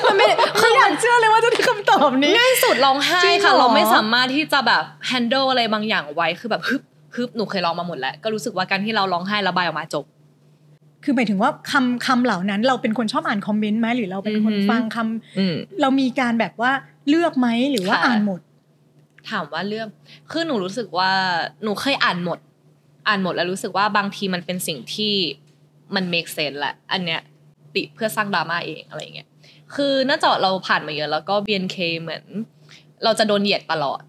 มันไม่ได้ไม่อยากเชื่อเลยว่าจะได้คำตอบนี้ง่ายสุดร้องไห้จริงเหรค่ะอเราไม่สามารถที่จะแบบ handle อะไรบางอย่างไว้คือแบบฮึบฮึบหนูเคยร้องมาหมดแล้ว ก็รู้สึกว่าการที่เราร้องไห้ระบายออกมาจบ คือหมายถึงว่าคำคำเหล่านั้น เราเป็นคนชอบอ่านคอมเมนต์ไหมหรือเราเป็นคนอือหือฟังคำอืมเรามีการแบบว่า เลือกไหมหรือว่าค่ะอ่านหมด ถามว่าเรื่องคือหนูรู้สึกว่าหนูเคยอ่านหมด อ่านหมดแล้วรู้สึกว่าบางทีมันเป็นสิ่งที่มัน make sense แหละ อันเนี้ยปิเพื่อสร้างดราม่าเองอะไรเงี้ยคือเนื่องจากเราผ่านมาเยอะแล้วก็ BNK เหมือน เราจะโดนเหยียดตลอด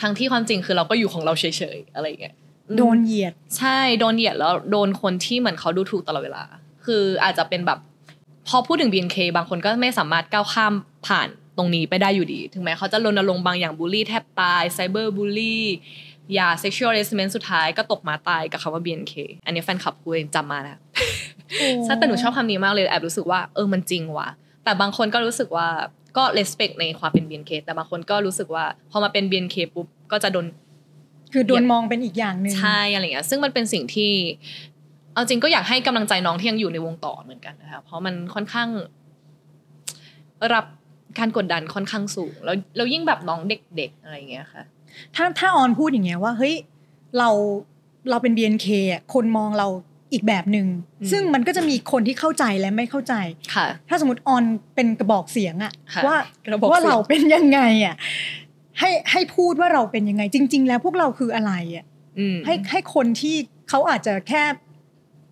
ทั้งที่ความจริงคือเราก็อยู่ของเราเฉยๆอะไรเงี้ยอืมโดนเหยียด ใช่โดนเหยียดแล้วโดนคนที่เหมือนเขาดูถูกตลอดเวลา คืออาจจะเป็นแบบ พอพูดถึง BNK บางคนก็ไม่สามารถก้าวข้ามผ่าน ตรงนี้ไปได้อยู่ดี ถึงแม้เขาจะรณรงค์บางอย่างบูลลี่แทบตายไซเบอร์บูลลี่อย่า sexual harassment สุดท้ายก็ตกมาตายกับคำว่า BNK อันนี้แฟนคลับกูเองจำมานะใช่แต่หนูชอบคำนี้มากเลยแอบรู้สึกว่าเออมันจริงว่ะแต่บางคนก็รู้สึกว่าก็ respect ในความเป็น BNK แต่บางคนก็รู้สึกว่าพอมาเป็น BNK ปุ๊บก็จะโดนคือโดนมองเป็นอีกอย่างหนึ่งใช่อะไรเงี้ยซึ่งมันเป็นสิ่งที่ เอาจริงก็อยากให้กำลังใจน้องที่ยังอยู่ในวงต่อเหมือนกันนะคะเพราะมันค่อนข้างรับ การกดดันค่อนข้างสูงแล้วแล้วยิ่งแบบน้องเด็กๆอะไรเงี้ยค่ะ ถ้าถ้าออนพูดอย่างเงี้ยว่าเฮ้ยเราเราเป็น BNK อะคนมองเราอีกแบบหนึ่งอืมซึ่งมันก็จะมีคนที่เข้าใจและไม่เข้าใจค่ะ ถ้าสมมติออนเป็นกระบอกเสียงอะค่ะว่ากระบอกว่าเสียงเราเป็นยังไงอะให้ให้พูดว่าเราเป็นยังไง จริง ๆ แล้วพวกเราคืออะไรอะอืมให้ให้คนที่เขาอาจจะแค่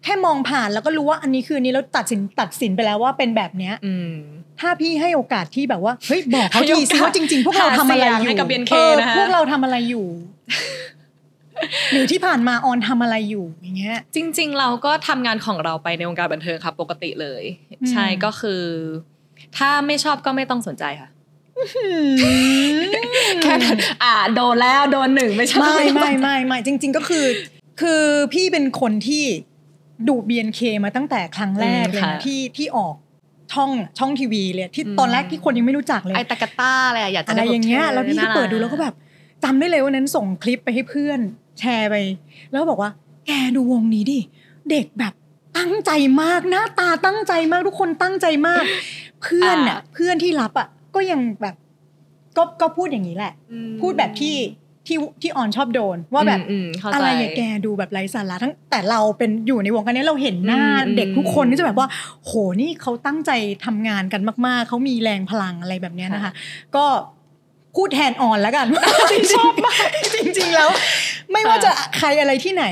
แค่มองผ่านแล้วก็รู้ว่าอันนี้คืออันนี้แล้วตัดสินตัดสินไปแล้วว่าเป็นแบบเนี้ยอืม ถ้าพี่ให้โอกาสที่แบบว่าเฮ้ยบอกเขาทีสิให้โอกาสว่าจริง ๆ พวกเราทำอะไรอยู่หาเสียงให้กับ BNK เออนะคะพวกเราทำอะไรอยู่หรือที่ผ่านมาออนทำอะไรอยู่อย่างเงี้ย จริง ๆ เราก็ทำงานของเราไปในวงการบันเทิงค่ะปกติเลยอืมใช่ก็คือ ถ้าไม่ชอบก็ไม่ต้องสนใจค่ะแค่นั้นอ่าโดนแล้วโดนหนึ่งไม่ใช่ไม่ไม่ไม่ไม่จริง ๆ ก็คือ คือพี่เป็นคนที่ดู BNK มาตั้งแต่ครั้งแรกเลยนะที่ที่ออก ช่องช่องทีวีเลยที่ตอนแรกที่คนยังไม่รู้จักเลยไอตากาต้าอะไรอะอยากจะอะไรด้อย่างเงี้ยพบธแล้วพี่ก็น่ารัเปิดดูแล้วก็แบบจำได้เลยวันนั้นส่งคลิปไปให้เพื่อนแชร์ไป แล้วบอกว่าแกดูวงนี้ดิเด็กแบบตั้งใจมากหน้าตาตั้งใจมากทุกคนตั้งใจมาก เพื่อนอะเพื่อนที่รับอะก็ยังแบบก็ก็พูดอย่างนี้แหละอืมพูดแบบที่ ที่ที่ออนชอบโดนว่าแบบอืมอืมเข้าใจอะไรอย่าแกดูแบบไร้สาระทั้งแต่เราเป็นอยู่ในวงการนี้เราเห็นหน้าอืมเด็กทุกคนก็จะแบบว่า โหนี่เขาตั้งใจทำงานกันมากๆ เขามีแรงพลังอะไรแบบเนี้ยนะคะ ก็พูดแทนออนแล้วกันชอบมากจริง ๆ แล้ว ไม่ว่าจะใครอะไรที่ไหน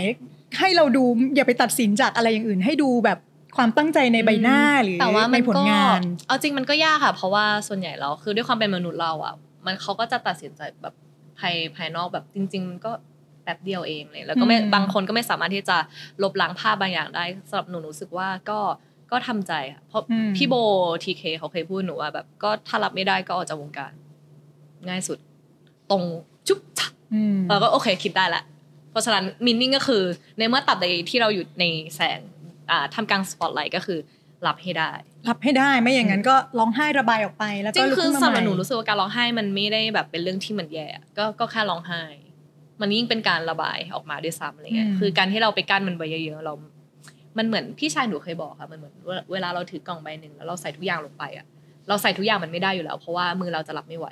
ให้เราดูอย่าไปตัดสินจากอะไรอย่างอื่น ให้ดูแบบความตั้งใจในใบหน้าหรือแต่ว่าในมันผลก็งาน เอาจริงมันก็ยากค่ะ เพราะว่าส่วนใหญ่เราคือด้วยความเป็นมนุษย์เราอะ มันเขาก็จะตัดสินใจแบบ ภายภายนอกแบบจริง ๆ มันก็แป๊บเดียวเองเลยแล้วก็ไม่อืมบางคนก็ไม่สามารถที่จะลบล้างภาพบางอย่างได้สำหรับหนูหนูรู้สึกว่าก็ก็ทำใจค่ะเพราะอืมพี่โบทีเคเขาเคยพูดหนูว่าแบบก็ถ้ารับไม่ได้ก็ออกจากวงการ ง่ายสุด ตรงจุ๊บชักอืมเราก็โอเคคิดได้ละเพราะฉะนั้นมินนิ่งก็คือ ในเมื่อตัดใดที่เราอยู่ในแสงอ่าทำกลางสปอตไลท์ก็คือ รับให้ได้ รับให้ได้ไม่อย่างนั้นก็ร้องไห้ระบายออกไป แล้วจก็ริงลุกคือขึ้นมาสำหรับใหหนูม่รู้สึกว่าการร้องไห้มันไม่ได้แบบเป็นเรื่องที่มันแย่อะก็ก็แค่ร้องไห้ มันยิ่งเป็นการระบายออกมาด้วยซ้ำอะไรเงี้ยอืมคือการที่เราไปกั้นมันไว้เยอะๆเรา มันเหมือนพี่ชายหนูเคยบอกค่ะมันเหมือนเวลาเวลาเราถือกล่องใบหนึ่งแล้วเราใส่ทุกอย่างลงไปอะเราใส่ทุกอย่างมันไม่ได้อยู่แล้ว เพราะว่ามือเราจะรับไม่ไหว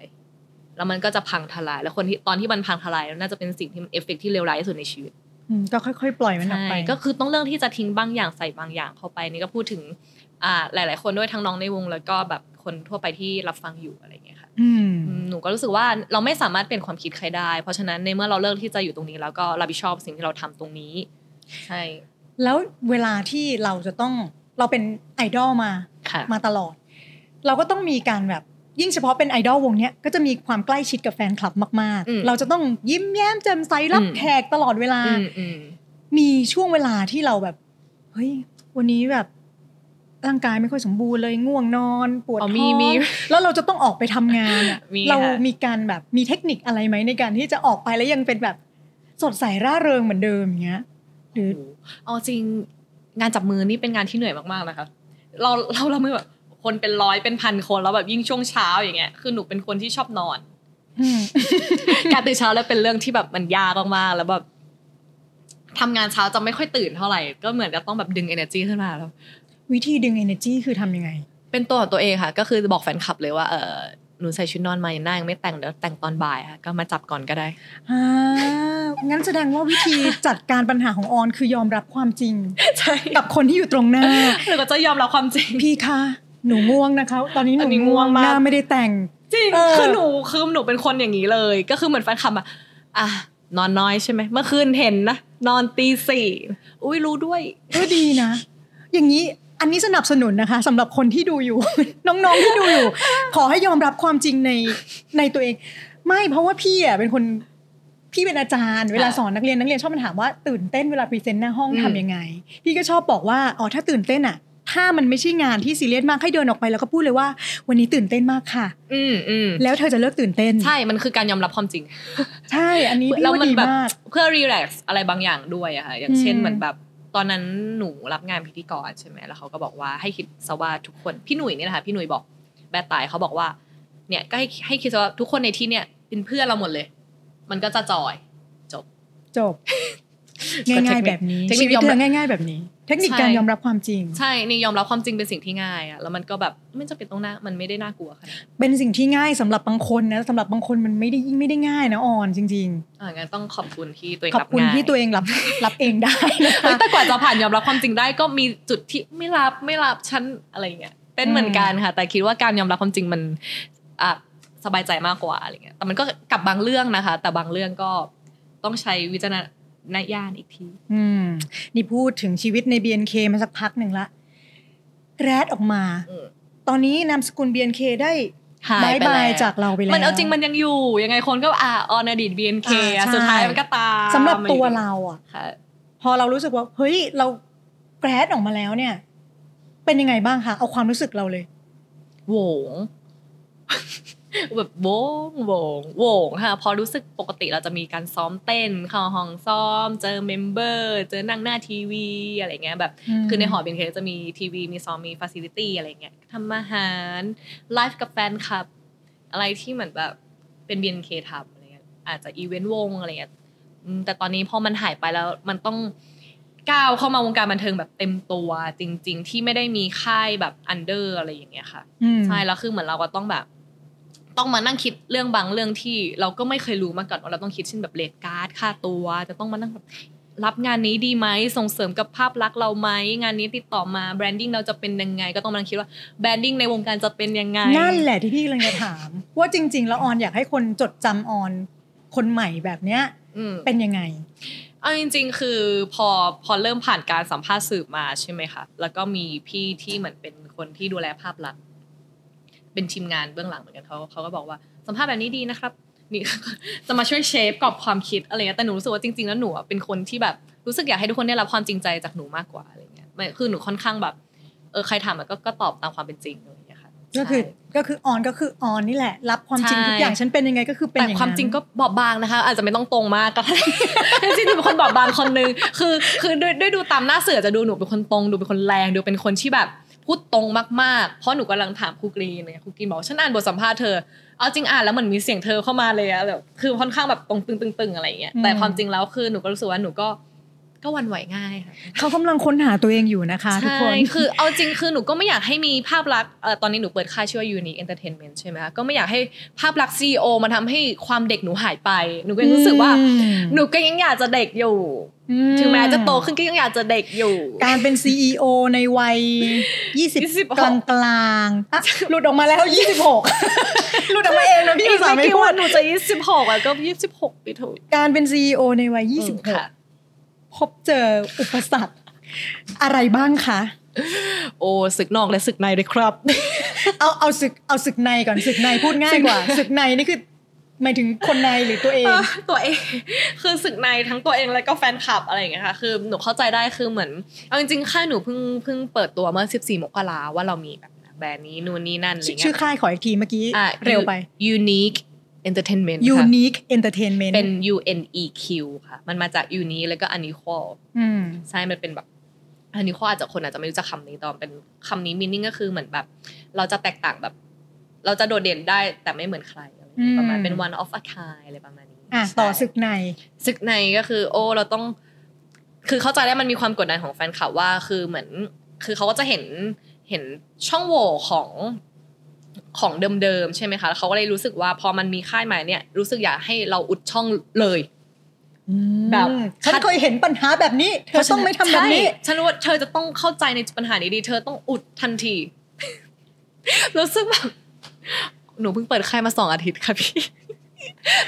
แล้วมันก็จะพังทลาย แล้วคนที่ตอนที่มันพังทลายน่าจะเป็นสิ่งที่เอฟเฟกต์ที่เลวร้ายที่สุดในชีวิตอืมก็ค่อยๆ ปล่อยมันออกใช่ไป ก็คือต้องเลือกที่จะทิ้งบางอย่างใส่บางอย่างเข้าไปนี่ก็พูดถึงอ่า หลาย ๆ คนด้วยทั้งน้องในวง แล้วก็แบบคนทั่วไปที่รับฟังอยู่อะไรอย่างเงี้ยค่ะอืมอืมหนูก็รู้สึกว่าเราไม่สามารถเปลี่ยนความคิดใครได้ เพราะฉะนั้นในเมื่อเราเลือกที่จะอยู่ตรงนี้ แล้วก็รับผิดชอบสิ่งที่เราทำตรงนี้ใช่แล้วเวลาที่เราจะต้องเราเป็นไอดอลมาค่ะมาตลอด เราก็ต้องมีการแบบยิ่งเฉพาะเป็นไอดอลวงเนี้ยก็จะมีความใกล้ชิดกับแฟนคลับมากอืมๆเราจะต้องยิ้มแย้มแจ่มใสรับอืมแขกตลอดเวลาอืมอืมมีช่วงเวลาที่เราแบบ เฮ้ย วันนี้แบบ ร่างกายไม่ค่อยสมบูรณ์เลยง่วงนอนปวดอ๋อท้มีองมีแล้วเราจะต้องออกไปทำงานอะมีเราค่ะมีการแบบมีเทคนิคอะไรไหมในการที่จะออกไปแล้วยังเป็นแบบสดใสร่าเริงเหมือนเดิมอย่างเงี้ยหรือเอาจริงงานจับมือนี่เป็นงานที่เหนื่อยมากๆนะคะ เราเราเราไม่แบบคนเป็นร้อยเป็นพันคนแล้วแบบยิ่งช่วงเช้าอย่างเงี้ยคือหนูเป็นคนที่ชอบนอนอืมการตื่นเช้าแล้วเป็นเรื่องที่แบบมันยากมากๆแล้วแบบทำงานเช้าจะไม่ค่อยตื่นเท่าไหร่ ก็เหมือนจะต้องแบบดึง energy ขึ้นมาแล้ว วิธีดึง energy คือทำยังไง เป็นตัวของตัวเองค่ะ ก็คือบอกแฟนคลับเลยว่าเออหนูใส่ชุดนอนมายังหน้ายังไม่แต่งเดี๋ยวแต่งตอนบ่ายค่ะก็มาจับก่อนก็ได้อ่างั้นแสดงว่าวิธีจัดการปัญหาของออนคือยอมรับความจริงใช่กับคนที่อยู่ตรงหน้าหนูก็จะยอมรับความจริงพี่คะหนูง่วงนะคะ ตอนนี้หอันูนนี้ง่ง่ววงงมากหน้าไม่ได้แต่งจริงเออคือหนูคือหนูเป็นคนอย่างนี้เลย ก็คือเหมือนแฟนคลับอะอะนอนน้อยใช่ไหมเมื่อคืนเห็นนะนอนตีสี่อุ้ยรู้ด้วยก็ดีนะ อย่างนี้ อันนี้สนับสนุนนะคะสำหรับคนที่ดูอยู่ น้องๆที่ดูอยู่ ขอให้ยอมรับความจริงในในตัวเอง ไม่เพราะว่าพี่อะเป็นคนพี่เป็นอาจารย์เวลาสอนนักเรียนนักเรียนชอบมาถามว่าตื่นเต้นเวลา present หน้าห้องอืมทำยังไง พี่ก็ชอบบอกว่าอ๋อถ้าตื่นเต้นอะ ถ้ามันไม่ใช่งานที่ซีเรียสมากให้เดินออกไปแล้วก็พูดเลยว่า วันนี้ตื่นเต้นมากค่ะ อืมอืมแล้วเธอจะเลิกตื่นเต้น ใช่มันคือการยอมรับความจริง ใช่อันนี้พี่แล้วว่ามันดีแบบมากเพื่อรีแลกซ์อะไรบางอย่างด้วยอะค่ะอย่างเช่นอืมเหมือนแบบ ตอนนั้นหนูรับงานพิธีกรใช่ไหมแล้วเขาก็บอกว่าให้คิดซะว่าทุกคนพี่หนุ่ยเนี่ยนะคะพี่หนุ่ยบอกแบดตายเขาบอกว่า เนี่ยก็ให้ให้คิดซะว่าทุกคนในที่เนี่ยเป็นเพื่อนเราหมดเลย มันก็จะจอย จบจบ ง่ายๆแบบนี้เทคนิคชีวิตยอมเธรัอบง่าย ๆ แบบนี้ เทคนิคการใช่ยอมรับความจริง ใช่นี่ยอมรับความจริงเป็นสิ่งที่ง่ายอะแล้วมันก็แบบไม่จำเป็นต้องน่ามันไม่ได้น่ากลัวขนาดนั้นเป็นสิ่งที่ง่ายสำหรับบางคนนะสำหรับบางคนมันไม่ได้ยิ่งไม่ได้ง่ายนะออนจริงอ่างั้นต้องขอบคุณที่ตัวเองๆขอบคุณรับง่ายที่ตัวเองรับรับเองได้นะเฮ้ยคะแต่กว่าจะผ่านยอมรับความจริงได้ก็มีจุดที่ไม่รับไม่รับฉันอะไรเงี้ยเป็นเหมือนกันค่ะ แต่คิดว่าการยอมรับความจริงมันอะสบายใจมากกว่าอะไรเงี้ยแต่มันก็กับบางเรื่องนะคะ แต่บางเรื่องก็ต้องใช้วิจารณ ญาณอีกที อืม นี่พูดถึงชีวิตใน BNK มาสักพักหนึ่งละแกรดออกมาอืมตอนนี้นามสกุล BNK ได้หายบายไปบายแล้วจากเราไปแล้ว มันเอาจริงมันยังอยู่ ยังไงคนก็อ่าออนอดีต BNK อ่าอะใช่สุดท้ายมันก็ตามสำหรับตัวมอยู่ดีเราอะค่ะพอเรารู้สึกว่า เฮ้ย เราแกรดออกมาแล้วเนี่ย เป็นยังไงบ้างคะ เอาความรู้สึกเราเลยโหวง แบบโหวงโหวงโหวงค่ะ พอรู้สึกปกติเราจะมีการซ้อมเต้นเข้าห้องซ้อม เจอ member เจอนั่งหน้าทีวีอะไรเงี้ยแบบอืมคือในหอ BNK จะมีทีวีมีซ้อมมีฟ a ซิลิตี้อะไรเงี้ยทำอาหารไลฟ์กับแฟนคลับ อะไรที่เหมือนแบบเป็น BNK ทำอะไรเงี้ยอาจจะอีเวนต์วงอะไรเงี้ยอืมแต่ตอนนี้พอมันหายไปแล้วมันต้องก้าวเข้ามาวงการบันเทิงแบบเต็มตัวจริง ๆ ที่ไม่ได้มีค่ายแบบ under อะไรอย่างเงี้ยค่ะอืมใช่แล้วคือเหมือนเราก็ต้องแบบ ต้องมานั่งคิดเรื่องบางเรื่องที่เราก็ไม่เคยรู้มาก่อนว่าเราต้องคิดเช่นแบบ rate card ค่าตัว จะต้องมานั่งแบบรับงานนี้ดีไหมส่งเสริมกับภาพลักษณ์เราไหมงานนี้ติดต่อมา branding เราจะเป็นยังไง ก็ต้องมานั่งคิดว่า branding ในวงการจะเป็นยังไงนั่นแหละที่พี่กำลังจะถาม ว่าจริง ๆ แล้วออนอยากให้คนจดจำออนคนใหม่แบบเนี้ยอืมเป็นยังไงเอาจริง ๆ คือพอพอเริ่มผ่านการสัมภาษณ์สื่อมาใช่ไหมคะแล้วก็มีพี่ที่เหมือนเป็นคนที่ดูแลภาพลักษณ์ เป็นทีมงานเบื้องหลังเหมือนกันเขาเขาก็บอกว่าสัมภาษณ์แบบนี้ดีนะครับนี่จะมาช่วยเชฟกรอบความคิดอะไรเงี้ยแต่หนูรู้สึกว่าจริงๆแล้วหนูอะเป็นคนที่แบบรู้สึกอยากให้ทุกคนได้รับความจริงใจจากหนูมากกว่าอะไรเงี้ยไม่คือหนูค่อนข้างแบบเออใครถามอะก็ก็ตอบตามความเป็นจริงอะไรอย่างเงี้ยค่ะก็คือใช่ก็คือออนก็คือออนนี่แหละ รับความจริงใช่ทุกอย่างฉันเป็นยังไงก็คือเป็นอแต่ย่างนั้นความจริงก็บอบบางนะคะ อาจจะไม่ต้องตรงมากก็ได้จริงๆหนูเป็นคนบอบบางคนนึงคือคือด้วยด้วยดูตามหน้าเสือจะดูหนูเป็นคนตรงดูเป็นคนแรงดูเป็นคนที่แบบ พูดตรงมากๆ เพราะหนูกำลังถามครูกรีนเนี่ยครูกรีนบอกฉันอ่านบทสัมภาษณ์เธอ เอาจริงอ่านแล้วเหมือนมีเสียงเธอเข้ามาเลยอะแบบคือค่อนข้างแบบตรงตึงๆอะไรอย่างเงี้ยแต่ความจริงแล้วคือหนูก็รู้สึกว่าหนูก็ ก็หวันไหวง่ายค่ะเขากำลังค้นหาตัวเองอยู่นะคะทุกคนใช่คือเอาจริงคือหนูก็ไม่อยากให้มีภาพลักษณ์เอ่อตอนนี้หนูเปิดค่ายชื่อว่า Unique Entertainment ใช่ไหมคะก็ไม่อยากให้ภาพลักษณ์ CEO มาทำให้ความเด็กหนูหายไป หนูก็ยังรู้สึกว่าอืมหนูก็ยังอยากจะเด็กอยู่อืถึงแม้จะโตขึ้นก็ยังอยากจะเด็กอยู่ การเป็น CEO ในวัย 20 26กลางกลางๆอะหลุดออกมาแล้ว 26หลุดออกมาเองนะพี่อีกสาไม่ไม่กี่พูวัดนหนูจะ 26อะก็ 26ไปเถอะการเป็น CEO ในวัยอืมค่ะ26 พบเจออุปสรรคอะไรบ้างคะ โอ้ศึกนอกและศึกในเลยครับ เอาเอาศึกเอาศึกในก่อนศึกในพูดง่ายกว่าศึกในนี่คือหมายถึงคนในหรือตัวเอง ตัวเอง คือศึกในทั้งตัวเองแล้วก็แฟนคลับอะไรอย่างเงี้ยค่ะ คือหนูเข้าใจได้คือเหมือนเอาจริงๆค่ายหนูเพิ่งเพิ่งเปิดตัวเมื่อ 14 มกราว่าเรามีแบบแบรนด์นี้นู่นนี่นั่นอะไรชื่อเงี้ยชื่อค่ายขออีกทีเมื่อกี้อะเร็วไป Unique Entertainment ค่ะ Unique Entertainment เป็น U N E Q ค่ะ มันมาจาก Unique แล้วก็ Unequal อืมใช่ มันเป็นแบบ Unequal อาจจะคนอาจจะไม่รู้จักคำนี้แตอนเป็นคำนี้ meaning ก็คือเหมือนแบบ เราจะแตกต่างแบบ เราจะโดดเด่นได้แต่ไม่เหมือนใครอะไรเงี้ยประมาณเป็น one of a kind อะไรประมาณนี้อะต่อใช่ศึกในศึกในก็คือ โอ้เราต้อง คือเข้าใจได้มันมีความกดดันของแฟนคลับว่าคือเหมือน คือเขาก็จะเห็นเห็นช่องโหว่ของ ของเดิมๆใช่ไหมคะแล้วเขาก็เลยรู้สึกว่าพอมันมีค่ายใหม่เนี่ย รู้สึกอยากให้เราอุดช่องเลยแบบฉันเคยเห็นปัญหาแบบนี้ เธอต้องไม่ทำแบบนี้ใช่ฉันรู้ว่าเธอจะต้องเข้าใจในปัญหานี้ดี เธอต้องอุดทันทีรู้สึกแบบหนูเพิ่งเปิดค่ายมาสองอาทิตย์ค่ะพี่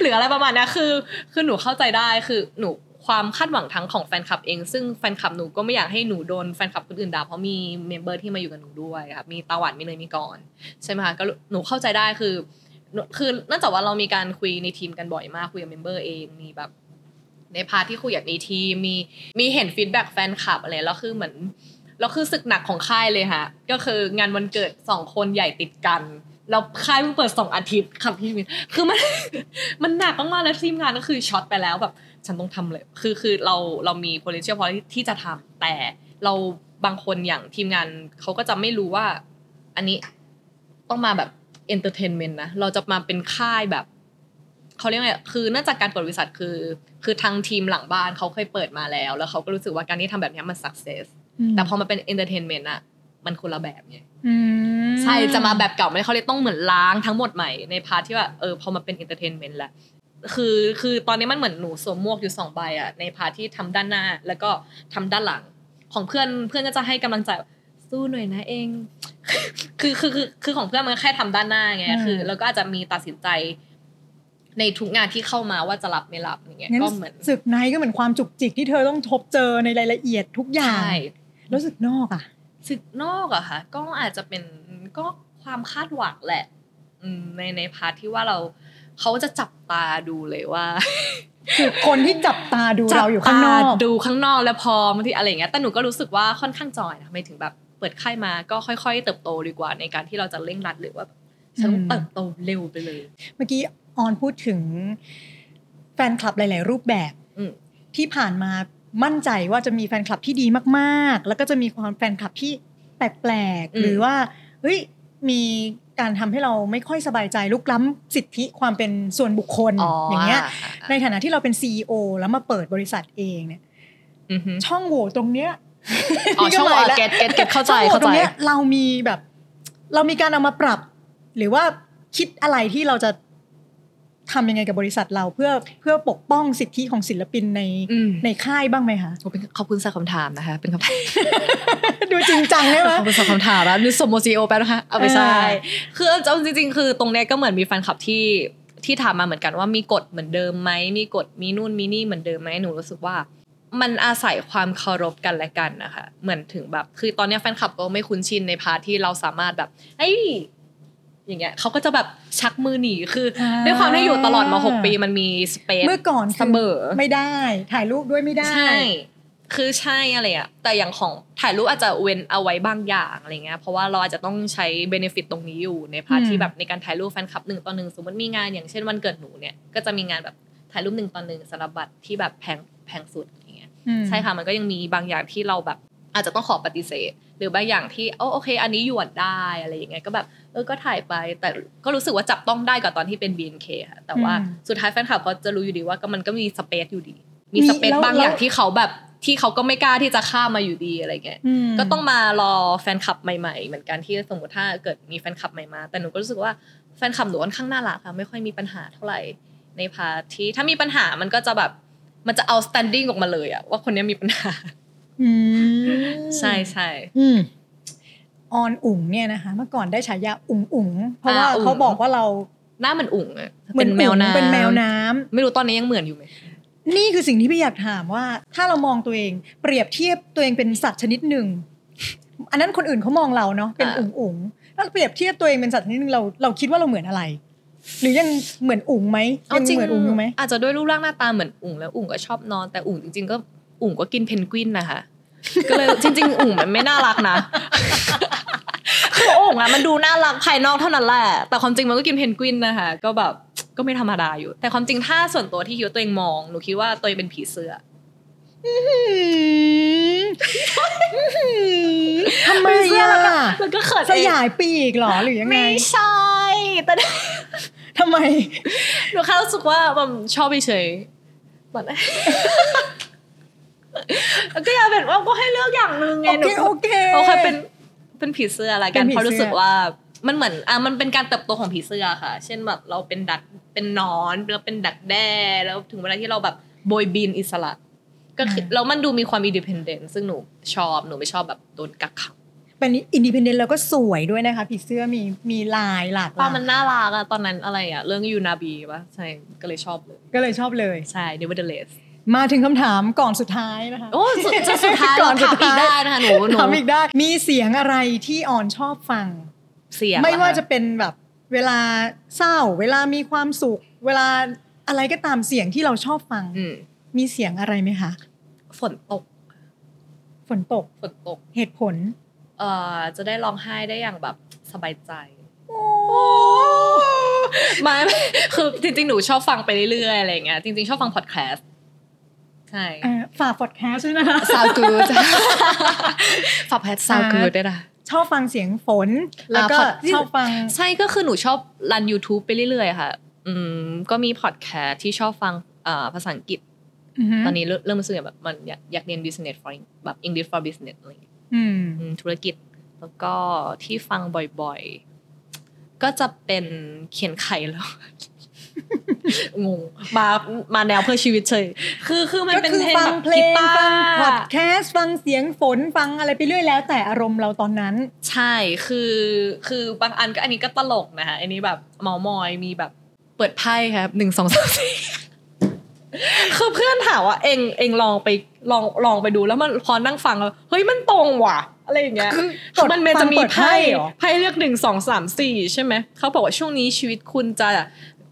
หรืออะไรประมาณเนี้ยคือ คือหนูเข้าใจได้คือหนู ความคาดหวังทั้งของแฟนคลับเอง ซึ่งแฟนคลับหนูก็ไม่อยากให้หนูโดนแฟนคลับคนอื่นด่าเพราะมี member ที่มาอยู่กับหนูด้วยค่ะมีตาหวานมีเนยมีกรใช่ไหมคะก็หนูเข้าใจได้คือคือเนื่องจากว่าเรามีการคุยในทีมกันบ่อยมากคุยกับ member เองมีแบบ ใน part ที่คุยกับในทีมมีมีเห็น feedback แฟนคลับอะไรแล้วคือเหมือนแล้วคือศึกหนักของค่ายเลยค่ะก็คืองานวันเกิดสองคนใหญ่ติดกัน เราค่ายเพิ่งเปิดสองอาทิตย์ค่ะพี่มินคือมันมันหนักมากๆแล้วทีมงานก็คือช็อตไปแล้วแบบฉันต้องทำเลย คือคือเราเรามี potential พอที่จะทำแต่เราบางคนอย่างทีมงานเขาก็จะไม่รู้ว่า อันนี้ต้องมาแบบ entertainment นะ เราจะมาเป็นค่ายแบบเขาเรียกว่าไงคือเนื่องจากการเปิดบริษัทคือ คือทางทีมหลังบ้านเขาเคยเปิดมาแล้ว แล้วเขาก็รู้สึกว่าการที่ทำแบบเนี้ยมัน success แต่พอมาเป็น entertainment อะ มันคนละแบบไงอืมใช่จะมาแบบเก่าไม่ได้เขาเลยต้องเหมือนล้างทั้งหมดใหม่ใน part ที่ว่าเออพอมาเป็น entertainment แล้วคือคือตอนนี้มันเหมือนหนูสวมหมวกอยู่สองใบอะใน part ที่ทำด้านหน้า แล้วก็ทำด้านหลัง ของเพื่อนเพื่อนก็จะให้กำลังใจสู้หน่อยนะเอง คือคือคือคือของเพื่อนมันแค่ทำด้านหน้าไงคือ แล้วก็อาจจะมีตัดสินใจในทุกงานที่เข้ามาว่าจะรับไม่รับอย่างเงี้ยงั้นก็เหมือนศึกในก็เหมือนความจุกจิกที่เธอต้องทบเจอในรายละเอียดทุกอย่างใช่แล้วศึกนอกอะ ศึกนอกอะค่ะก็อาจจะเป็นก็ความคาดหวังแหละอืมในในพาร์ทที่ว่าเราเขาจะจับตาดูเลยว่าคือคนที่จับตาดูเราอยู่ข้างนอกจับตดูข้างนอกแล้วพอบางทีอะไรอย่างเงี้ยแต่หนูก็รู้สึกว่าค่อนข้างจอยนะไม่ถึงแบบเปิดค่ายมาก็ค่อย ๆ เติบโตดีกว่าในการที่เราจะเร่งรัดหรือว่าฉันต้องอืมเติบโตเร็วไปเลย เมื่อกี้ออนพูดถึงแฟนคลับหลาย ๆ รูปแบบอืมที่ผ่านมา มั่นใจว่าจะมีแฟนคลับที่ดีมากๆ แล้วก็จะมีความแฟนคลับที่แปลกอืมๆหรือว่าเฮ้ยมีการทำให้เราไม่ค่อยสบายใจลุกล้ำสิทธิความเป็นส่วนบุคคลอย่างเงี้ย ในฐานะที่เราเป็น CEO แล้วมาเปิดบริษัทเองเนี่ยอือฮึช่องโหว่ตรงเนี้ยอ๋อช่องนี่ก็ว่ามาแล้ว get get get เข้าใจเข้าใจช่องโหว่เข้าตรงเนี้ยเรามีแบบ เรามีการเอามาปรับ หรือว่าคิดอะไรที่เราจะ ทำยังไงกับบริษัทเราเพื่อเพื่อปกป้องสิทธิของศิลปินในอืมในค่ายบ้างไหมคะโอ้เป็นขอบคุณสำหรับคำถามนะคะ เป็นคำถามดูจริงจังใช่ไหมขอบคุณสำหรับคำถามแล้วนึกสมอง CEO แป๊บนะคะเอาไปใช่เออคือเอาจริง ๆ คือตรงเนี้ยก็เหมือนมีแฟนคลับที่ที่ถามมาเหมือนกันว่ามีกฎเหมือนเดิมไหมมีกฎมีนู่นมีนี่เหมือนเดิมไหมหนูรู้สึกว่า มันอาศัยความเคารพกันและกันนะคะเหมือนถึงแบบ คือตอนเนี้ยแฟนคลับก็ไม่คุ้นชินใน part ที่เราสามารถแบบเอ้ย อย่างเงี้ยเขาก็จะแบบชักมือหนีคืออาด้วยความที่อยู่ตลอดมาหกปีมันมี space เมื่อก่อนเสมอไม่ได้ ถ่ายรูปด้วยไม่ได้ใช่คือใช่อะไรอะแต่อย่างของถ่ายรูปอาจจะเว้นเอาไว้บางอย่างอะไรเงี้ยเพราะว่าเราอาจจะต้องใช้ benefit ตรงนี้อยู่ใน part อืมที่แบบในการถ่ายรูปแฟนคลับหนึ่งต่อหนึ่งสมมติมีงานอย่างเช่นวันเกิดหนูเนี่ยก็จะมีงานแบบถ่ายรูปหนึ่งต่อหนึ่งสำหรับบัตรที่แบบแพงแพงสุดอย่างเงี้ยอืมใช่ค่ะมันก็ยังมีบางอย่างที่เราแบบ อาจจะต้องขอปฏิเสธ หรือบางอย่างที่โอโอเค อันนี้หยวนได้อะไรอย่างเงี้ยก็แบบเออก็ถ่ายไป แต่ก็รู้สึกว่าจับต้องได้กว่าตอนที่เป็น BNK ค่ะแต่ว่าอืมสุดท้ายแฟนคลับเขาจะรู้อยู่ดีว่าก็มันก็มี space อยู่ดี มีมี space แล้วบางอย่างแล้วที่เขาแบบที่เขาก็ไม่กล้าที่จะข้ามมาอยู่ดีอะไรเงี้ยอืมก็ต้องมารอแฟนคลับใหม่ๆ เหมือนกันที่สมมติถ้าเกิดมีแฟนคลับใหม่มา แต่หนูก็รู้สึกว่าแฟนคลับหนูค่อนข้างน่ารักค่ะ ไม่ค่อยมีปัญหาเท่าไหร่ใน part ที่ถ้ามีปัญหามันก็จะแบบมันจะเอา standing ออกมาเลยอะว่าคนเนี้ยมีปัญหาอืม ใช่ใช่อืมออนอุ๋งเนี่ยนะคะ เมื่อก่อนได้ฉายาอุ๋งอุ๋งเพราะว่าอ่าอุ๋งเขาบอกว่าเราหน้าเหมือนอุ่งอะเหมือนแมวอุ๋งน้ำเป็นแมวน้ำไม่รู้ตอนนี้ยังเหมือนอยู่ไหมนี่คือสิ่งที่พี่อยากถามว่า ถ้าเรามองตัวเอง เปรียบเทียบตัวเองเป็นสัตว์ชนิดหนึ่ง อันนั้นคนอื่นเขามองเราเนาะเป็นอ่าอุ๋งอุ๋งถ้าเปรียบเทียบตัวเองเป็นสัตว์ชนิดหนึ่งเราเราคิดว่าเราเหมือนอะไร หรือยังเหมือนอุ๋งไหมเอายังจริงเหมือนอุ๋งอยู่ไหมอาจจะด้วยรูปร่างหน้าตาเหมือนอุ่งแล้วอุ่งก็ชอบนอนแต่อุ่งจริงๆก็ อุ่งก็กินเพนกวินนะคะก็เลยจริง ๆ อุ่งมันไม่น่ารักนะคืออุ่งอะมันดูน่ารักภายนอกเท่านั้นแหละแต่ความจริงมันก็กินเพนกวินนะคะก็แบบก็ไม่ธรรมดาอยู่ แต่ความจริงถ้าส่วนตัวที่คิดว่าตัวเองมองหนูคิดว่าตัวเองเป็นผีเสื้อทำไมผีเสื้ออะแล้วก็แล้วก็เขินสเองยายปีกเหรอหรือยังไงไม่ใช่แต่ทำไมหนูแค่รู้สึกว่าแบบชอบเฉยๆแบบแล้ว ก็อยากเป็นว่าก็ให้เลือกอย่างหนึ่งไงโอหนูเคก็โอเคโอเคเป็นเป็นผีเสื้อละกันเป็นผีเพราะรู้สึกเสื้อว่ามันเหมือนอะมันเป็นการเติบโตของผีเสื้อค่ะ เช่นแบบเราเป็นดักเป็นนอนแล้วเป็นดักแด้แล้วถึงเวลาที่เราแบบโบยบินอิสระ ก็คือแล้วมันดูมีความอินดิเพนเดนต์ซึ่งหนูชอบหนูไม่ชอบแบบโดนกักขังเป็นอินดิเพนเดนต์แล้วก็สวยด้วยนะคะผีเสื้อมีมีลายหลากหป้าลายมันน่ารักอะตอนนั้นอะไรอะเรื่องยูนาบีปะใช่ก็เลยชอบเลย ก็เลยชอบเลยใช่ nevertheless มาถึงคำถามก่อนสุดท้ายนะคะโอ้สุดจะสุดท้ายก่เราอนถามอีกได้นะคะหนูหนูถามอีกได้ มีเสียงอะไรที่ออนชอบฟังเสียงไม่ว่าเหรอคจะเป็นแบบเวลาเศร้า เวลามีความสุข เวลาอะไรก็ตามเสียงที่เราชอบฟังอืมมีเสียงอะไรไหมคะฝนตก ฝนตกฝนตกเหตุผล เอ่อจะได้ร้องไห้ได้อย่างแบบสบายใจโอ้ไม่ไม่คือจริงๆ หนูชอบฟังไปเรื่อยๆอะไรอย่างเงี้ยจริงๆ ชอบฟังพอดแคสต์ ใช่เอ่อฝากพอดแคสต์ด้วยนะคะซาวกูดฝากแพทซาวกูดด้วยนะชอบฟังเสียงฝน แล้วก็อ่าชอบฟัง ใช่ก็คือหนูชอบรัน YouTube ไปเรื่อยๆ ค่ะ อืมก็มีพอดแคสต์ที่ชอบฟังอ่าภาษาอังกฤษ ตอนนี้เริ่มเริ่มรู้สึกแบบมันอยากอยากเรียน business for แบบ English for business อะไรอย่างเงี้ยอืมอืมธุรกิจแล้วก็ที่ฟังบ่อยๆ ก็จะเป็นเขียนไข่แล้ว งงมามาแนวเพื่อชีวิตเฉยคือคือมันก็เป็นคือเพลงฟังแบบเพลงกีตาร์ฟังพอดร์แคสต์ฟังเสียงฝนฟังอะไรไปเรื่อยแล้ว แต่อารมณ์เราตอนนั้น ใช่คือคือบางอันก็อันนี้ก็ตลกนะคะอันนี้แบบเมามอยมีแบบเปิดไพ่ครับหนึ่งสองสามสี่คือเพื่อนถามว่าเองเองลองไปลองลองไปดูแล้วมันพอนั่งฟังแล้วเฮ้ยมันตรงว่ะอะไรอย่างเงี้ยคือคือกดมันมันจะมีฟังเปิดไพ่ไพ่เหรอไพ่เลือกหนึ่งสองสามสี่ใช่ไหมเขาบอกว่าช่วงนี้ชีวิตคุณจะ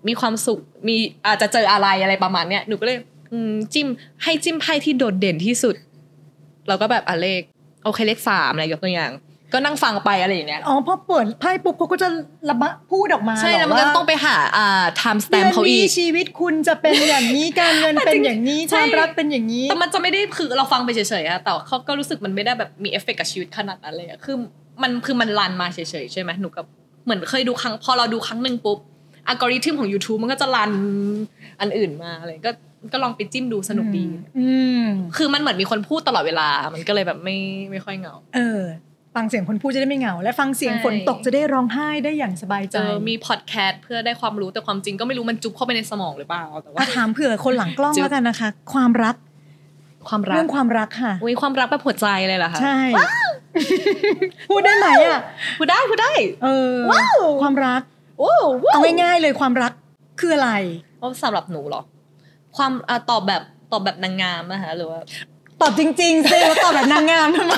มีความสุขมีอาจจะเจออะไรอะไรประมาณเนี้ยหนูก็เลยอืมจิ้มให้จิ้มไพ่ที่โดดเด่นที่สุด เราก็แบบอะเลขโอเคเลขสามอะไรยกตัวอย่าง ก็นั่งฟังไปอะไรอย่างเงี้ยอ๋อพอเปิดไพ่ปุ๊บเขาก็จะระบะพูดออกมาใช่เหรแล้วมันก็ว่าต้องไปหาอ่า time เดื stamp อนเขาอีนี้กชีวิตคุณจะเป็นอย่างนี้การเงินเป็นอย่างนี้ใช่ความรักเป็นอย่างนี้แต่มันจะไม่ได้คือเราฟังไปเฉยๆอะแต่เขาก็รู้สึกมันไม่ได้แบบมีเอฟเฟกต์กับชีวิตขนาดนั้นเลยอะคือมันคือมันรันมาเฉยๆใช่ไหมหนูกับเหมือนเคยดูครั้งพอเราดูครั้งหนึ่งปุ๊บ อัลกอริทึมของ YouTube มันก็จะรันอันอื่นมาอะไรก็ก็ลองไปจิ้มดูสนุกดี อืมคือมันเหมือนมีคนพูดตลอดเวลา มันก็เลยแบบไม่ไม่ค่อยเหงา เออ ฟังเสียงคนพูดจะได้ไม่เหงา และฟังเสียงใช่ฝนตกจะได้ร้องไห้ได้อย่างสบายใจเจอมีพอดแคสต์เพื่อได้ความรู้แต่ความจริงก็ไม่รู้มันจุ๊บเข้าไปในสมองหรือเปล่าแต่ว่าอะถามเผื่อคนหลังกล้องจุ๊บแล้วกันนะคะ ความรัก ความรัเรื่กองความรักค่ะอุ้ยความรักแบบหัวใจเลยเหรอคะ ใช่ พูดได้ไหมอะ พูดได้พูดได้ เออว้าวความรัก โอ้ว้าเอาวง่ายๆเลยความรักคืออะไรเพราะสำหรับหนูเหรอ ความอะตอบแบบตอบแบบนางงามนะคะหรือว่าตอบจริงๆสิแล้วตอบแบบนางงามทำไม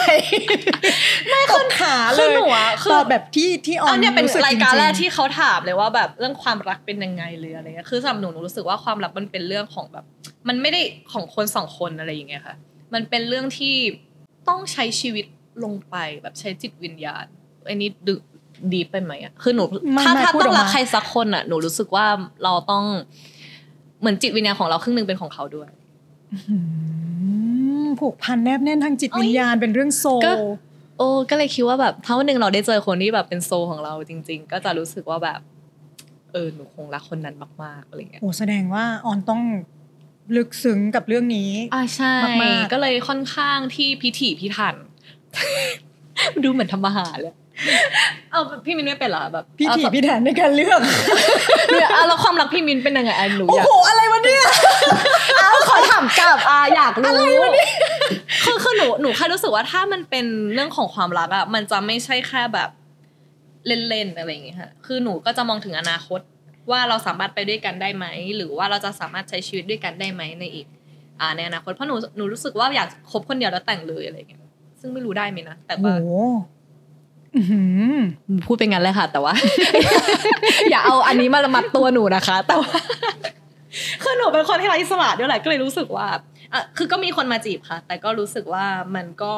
ไม่ตอบขาเลคือยหนูอะคือตอบแบบที่ที่อออันนเนี้ยเป็นสึรายการจงๆแรกที่เขาถามเลยว่าแบบเรื่องความรักเป็นยังไงหรืออะไรเงี้ยคือสำหรับหนูหนูรู้สึกว่าความรักมันเป็นเรื่องของแบบ มันไม่ได้ของคนสองคนอะไรอย่างเงี้ยค่ะ มันเป็นเรื่องที่ต้องใช้ชีวิตลงไปแบบใช้จิตวิญญาณอันนี้ดึก ดีไปไหมอะคือหนูไม่ถ้าไม่ถ้าพูดต้องออกมารักใครสักคนอะหนูรู้สึกว่าเราต้องเหมือนจิตวิญญาณของเราครึ่งหนึ่งเป็นของเขาด้วยอืมผูกพันแนบแน่นทางจิตวิญญาณเป็นเรื่องโซลก็โอ้ก็เลยคิดว่าแบบถ้าวันหนึ่งเราได้เจอคนที่แบบเป็นโซลของเราจริง ๆ ก็จะรู้สึกว่าแบบ เออหนูคงรักคนนั้นมากๆอะไรเงี้ยโอ้แสดงว่าออนต้องลึกซึ้งกับเรื่องนี้อ่าใช่มากๆก็เลยค่อนข้างที่พิถีพิถัน ดูเหมือนทำอาหารเลย เอาพี่มินไม่เป็นเหรอแบบพี่เอาถีสับพี่แทนในการเลือกหรืออะแล้วความรักพี่มินเป็นยังไงอะหนูโอ้อยากโหอะไรวะเนี่ยเอาขอถามกลับอะอยากรู้อะไรวะนี่คือคือหนูหนูแค่รู้สึกว่าถ้ามันเป็นเรื่องของความรักอะมันจะไม่ใช่แค่แบบเล่นๆอะไรอย่างเงี้ยค่ะคือหนูก็จะมองถึงอนาคตว่าเราสามารถไปด้วยกันได้ไหม หรือว่าเราจะสามารถใช้ชีวิตด้วยกันได้ไหมในอีกอ่าในอนาคตเพราะหนูหนูรู้สึกว่าอยากคบคนเดียวแล้วแต่งเลยอะไรอย่างเงี้ยซึ่งไม่รู้ได้ไหมนะแต่โอ้ว่าโหอื้อหือ พูดเป็นงั้นเลยค่ะ แต่ว่า อย่าเอาอันนี้มามัดตัวหนูนะคะ แต่ว่าคือหนูเป็นคนที่ไร้อิสระด้วยแหละก็เลยรู้สึกว่าอะคือก็มีคนมาจีบค่ะ แต่ก็รู้สึกว่ามันก็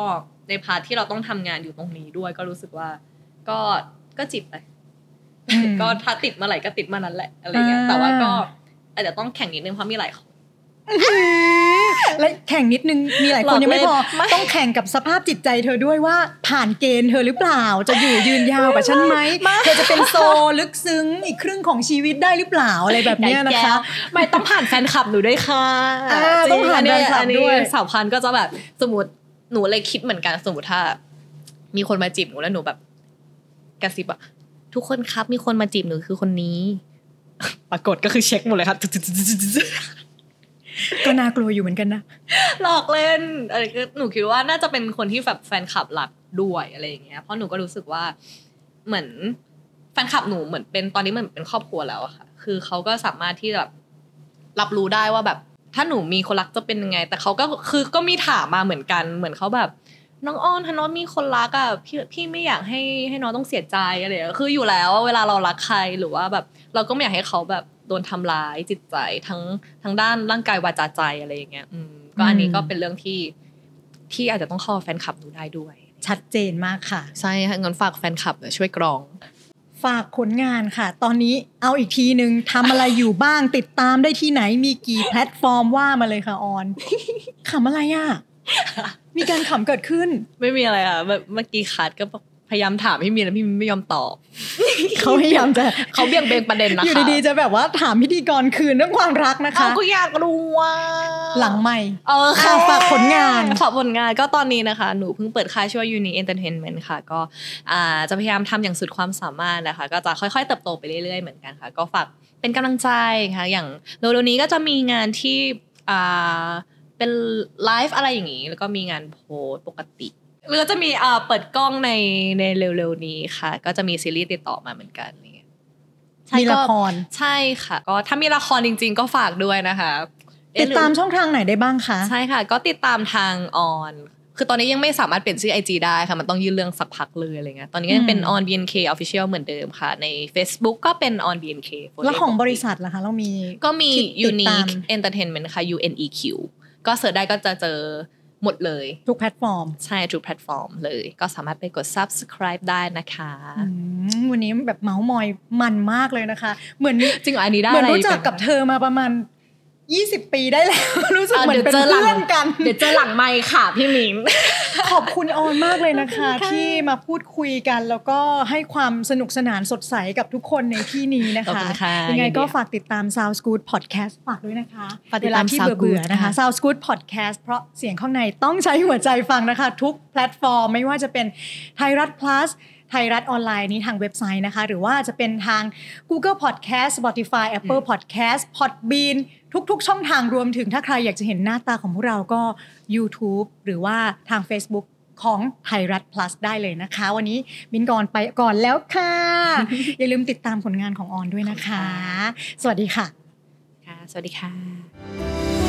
ในพาร์ทที่เราต้องทำงานอยู่ตรงนี้ด้วย ก็รู้สึกว่า ก็ก็จีบไปอืมก็ถ้าติดเมื่อไหร่ก็ติดเมื่อนั้นแหละอะไรเงี้ยอ่าแต่ว่าก็อาจจะต้องแข่งนิดนึงเพราะมีหลายคน และแข่งนิดนึงมีหลายหลคอนกยังไม่พอเล่นไม่ต้องแข่งกับสภาพจิตใจเธอด้วยว่าผ่านเกณฑ์เธอหรือเปล่า จะอยู่ยืนยาวกับฉันไหมเธอจะเป็นโซลึกซึ้งอีกครึ่งของชีวิตได้หรือเปล่าอะไรแบบเนี้ยนะคะไม่ต้องผ่านแฟนคลับหนูด้วยค่ะอ่าต้องผ่านจริแฟนคลับอันนี้ด้วยสาวพันก็จะแบบสมมติหนูเลยคิดเหมือนกันสมมติถ้า มีคนมาจีบหนูแล้วหนูแบบกระซิบอะทุกคนครับมีคนมาจีบหนูคือคนนี้ ปรากฏก็คือเช็คหมดเลยครับ ก็น่ากลัวอยู่เหมือนกันนะหลอกเล่นอะไรก็หนูคิดว่าน่าจะเป็นคนที่แบบแฟนคลับรักด้วยอะไรอย่างเงี้ยเพราะหนูก็รู้สึกว่าเหมือนแฟนคลับหนูเหมือนเป็นตอนนี้เหมือนเป็นครอบครัวแล้วอะค่ะ คือเขาก็สามารถที่แบบรับรู้ได้ว่าแบบ ถ้าหนูมีคนรักจะเป็นยังไง แต่เขาก็คือก็มีถามมาเหมือนกัน เหมือนเขาแบบ น้องอ้อนถ้าน้องมีคนรักอะพี่พี่ไม่อยากให้ให้น้องต้องเสียใจอะไรอย่างเงี้ยคืออยู่แล้วเวลาเรารักใครหรือว่าแบบ เราก็ไม่อยากให้เขาแบบ โดนทำร้ายจิตใจทั้งทั้งด้านร่างกายวาจาใจอะไรอย่างเงี้ยอืมก็อันนี้ก็เป็นเรื่องที่ที่อาจจะต้องเข้าแฟนคลับดูได้ด้วย ชัดเจนมากค่ะ ใช่ค่ะงั้นฝากแฟนคลับเนี่ยช่วยกรอง ฝากผลงานค่ะ ตอนนี้เอาอีกทีหนึ่งทำอะไรอยู่บ้างติดตามได้ที่ไหนมีกี่แพลตฟอร์มว่ามาเลยค่ะออนขำอะไรอะมีการขำเกิดขึ้น ไม่มีอะไรอะแบบเมื่อกี้คัดก็ พยายามถามพี่มีนแล้วพี่มีนไม่ยอมตอบ เขาพยายามจะเขาเบี่ยงเบนประเด็นนะคะอยู่ดีๆจะแบบว่าถามพิธีกรคืนเรื่องความรักนะคะเขาก็อยากรู้ว่าหลังไม่เออค่ะอะฝากผลงานฝากผลงานก็ตอนนี้นะคะ หนูเพิ่งเปิดค่ายชื่อว่า Uni Entertainment ค่ะ ก็อ่าจะพยายามทำอย่างสุดความสามารถนะคะ ก็จะค่อยๆเติบโตไปเรื่อยๆเหมือนกันค่ะ ก็ฝากเป็นกำลังใจค่ะ อย่างเร็วๆนี้ก็จะมีงานที่อ่าเป็นไลฟ์อะไรอย่างนี้ แล้วก็มีงานโพสต์ปกติ แล้วก็จะมีอ่าเปิดกล้องในในเร็วๆนี้ค่ะ ก็จะมีซีรีส์ติดต่อมาเหมือนกันอะไรเงี้ยใช่มีก็ละครใช่ค่ะ ก็ถ้ามีละครจริง ๆ ก็ฝากด้วยนะคะเอ๊ะติดตามช่องทางไหนได้บ้างคะใช่ค่ะ ก็ติดตามทางออน คือตอนนี้ยังไม่สามารถเปลี่ยนชื่อ IG ได้ค่ะ มันต้องยื่นเรื่องสักพักเลยอะไรเงี้ยตอนนี้ก็ยังเป็นอืม on BNK official เหมือนเดิมค่ะ ใน Facebook ก็เป็น on BNK แล้วของบริษัทล่ะคะเรามีก็มีที่ติดตาม unique entertainment ค่ะ UNEQ ก็ search ได้ก็จะเจอ หมดเลย ทุกแพลตฟอร์ม ใช่ ทุกแพลตฟอร์มเลย ก็สามารถไปกด subscribe ได้นะคะอืมวันนี้แบบเม้าท์มอยมันมากเลยนะคะ เหมือนจริงเหรออันนี้ได้เหมือนอะไรรู้จักกับเธอมาประมาณ 20ปีได้แล้ว รู้สึกอะเหมือนเป็นดี๋ยวจหลังเพื่อนกัน เดี๋ยวเจอหลังไมค์ค่ะพี่มิงขอบคุณออนมากเลยนะคะค่ะที่มาพูดคุยกันแล้วก็ให้ความสนุกสนานสดใสกับทุกคนในที่นี้นะขอบคะคุณค่ะยังไงก็ยินดีค่ะฝากติดตาม Sound Good Podcast ฝากด้วยนะคะฝากติเวดลาตามที่ Sound เบื่อ Good ๆนะคะค่ะ Sound Good Podcast เพราะเสียงข้างในต้องใช้หัวใจฟังนะคะ ทุกแพลตฟอร์ม ไม่ว่าจะเป็นไทยรัฐ plus ไทยรัฐออนไลน์นี้ทางเว็บไซต์นะคะ หรือว่าจะเป็นทาง Google Podcast Spotify Apple Podcast Podbean ทุกๆ ช่องทางรวมถึงถ้าใครอยากจะเห็นหน้าตาของพวกเราก็ YouTube หรือว่าทาง Facebook ของไทยรัฐ plus ได้เลยนะคะ วันนี้มินกรไปก่อนแล้วค่ะ อย่าลืมติดตามผลงานของออนด้วยนะคะ สวัสดีค่ะ ค่ะ สวัสดีค่ะ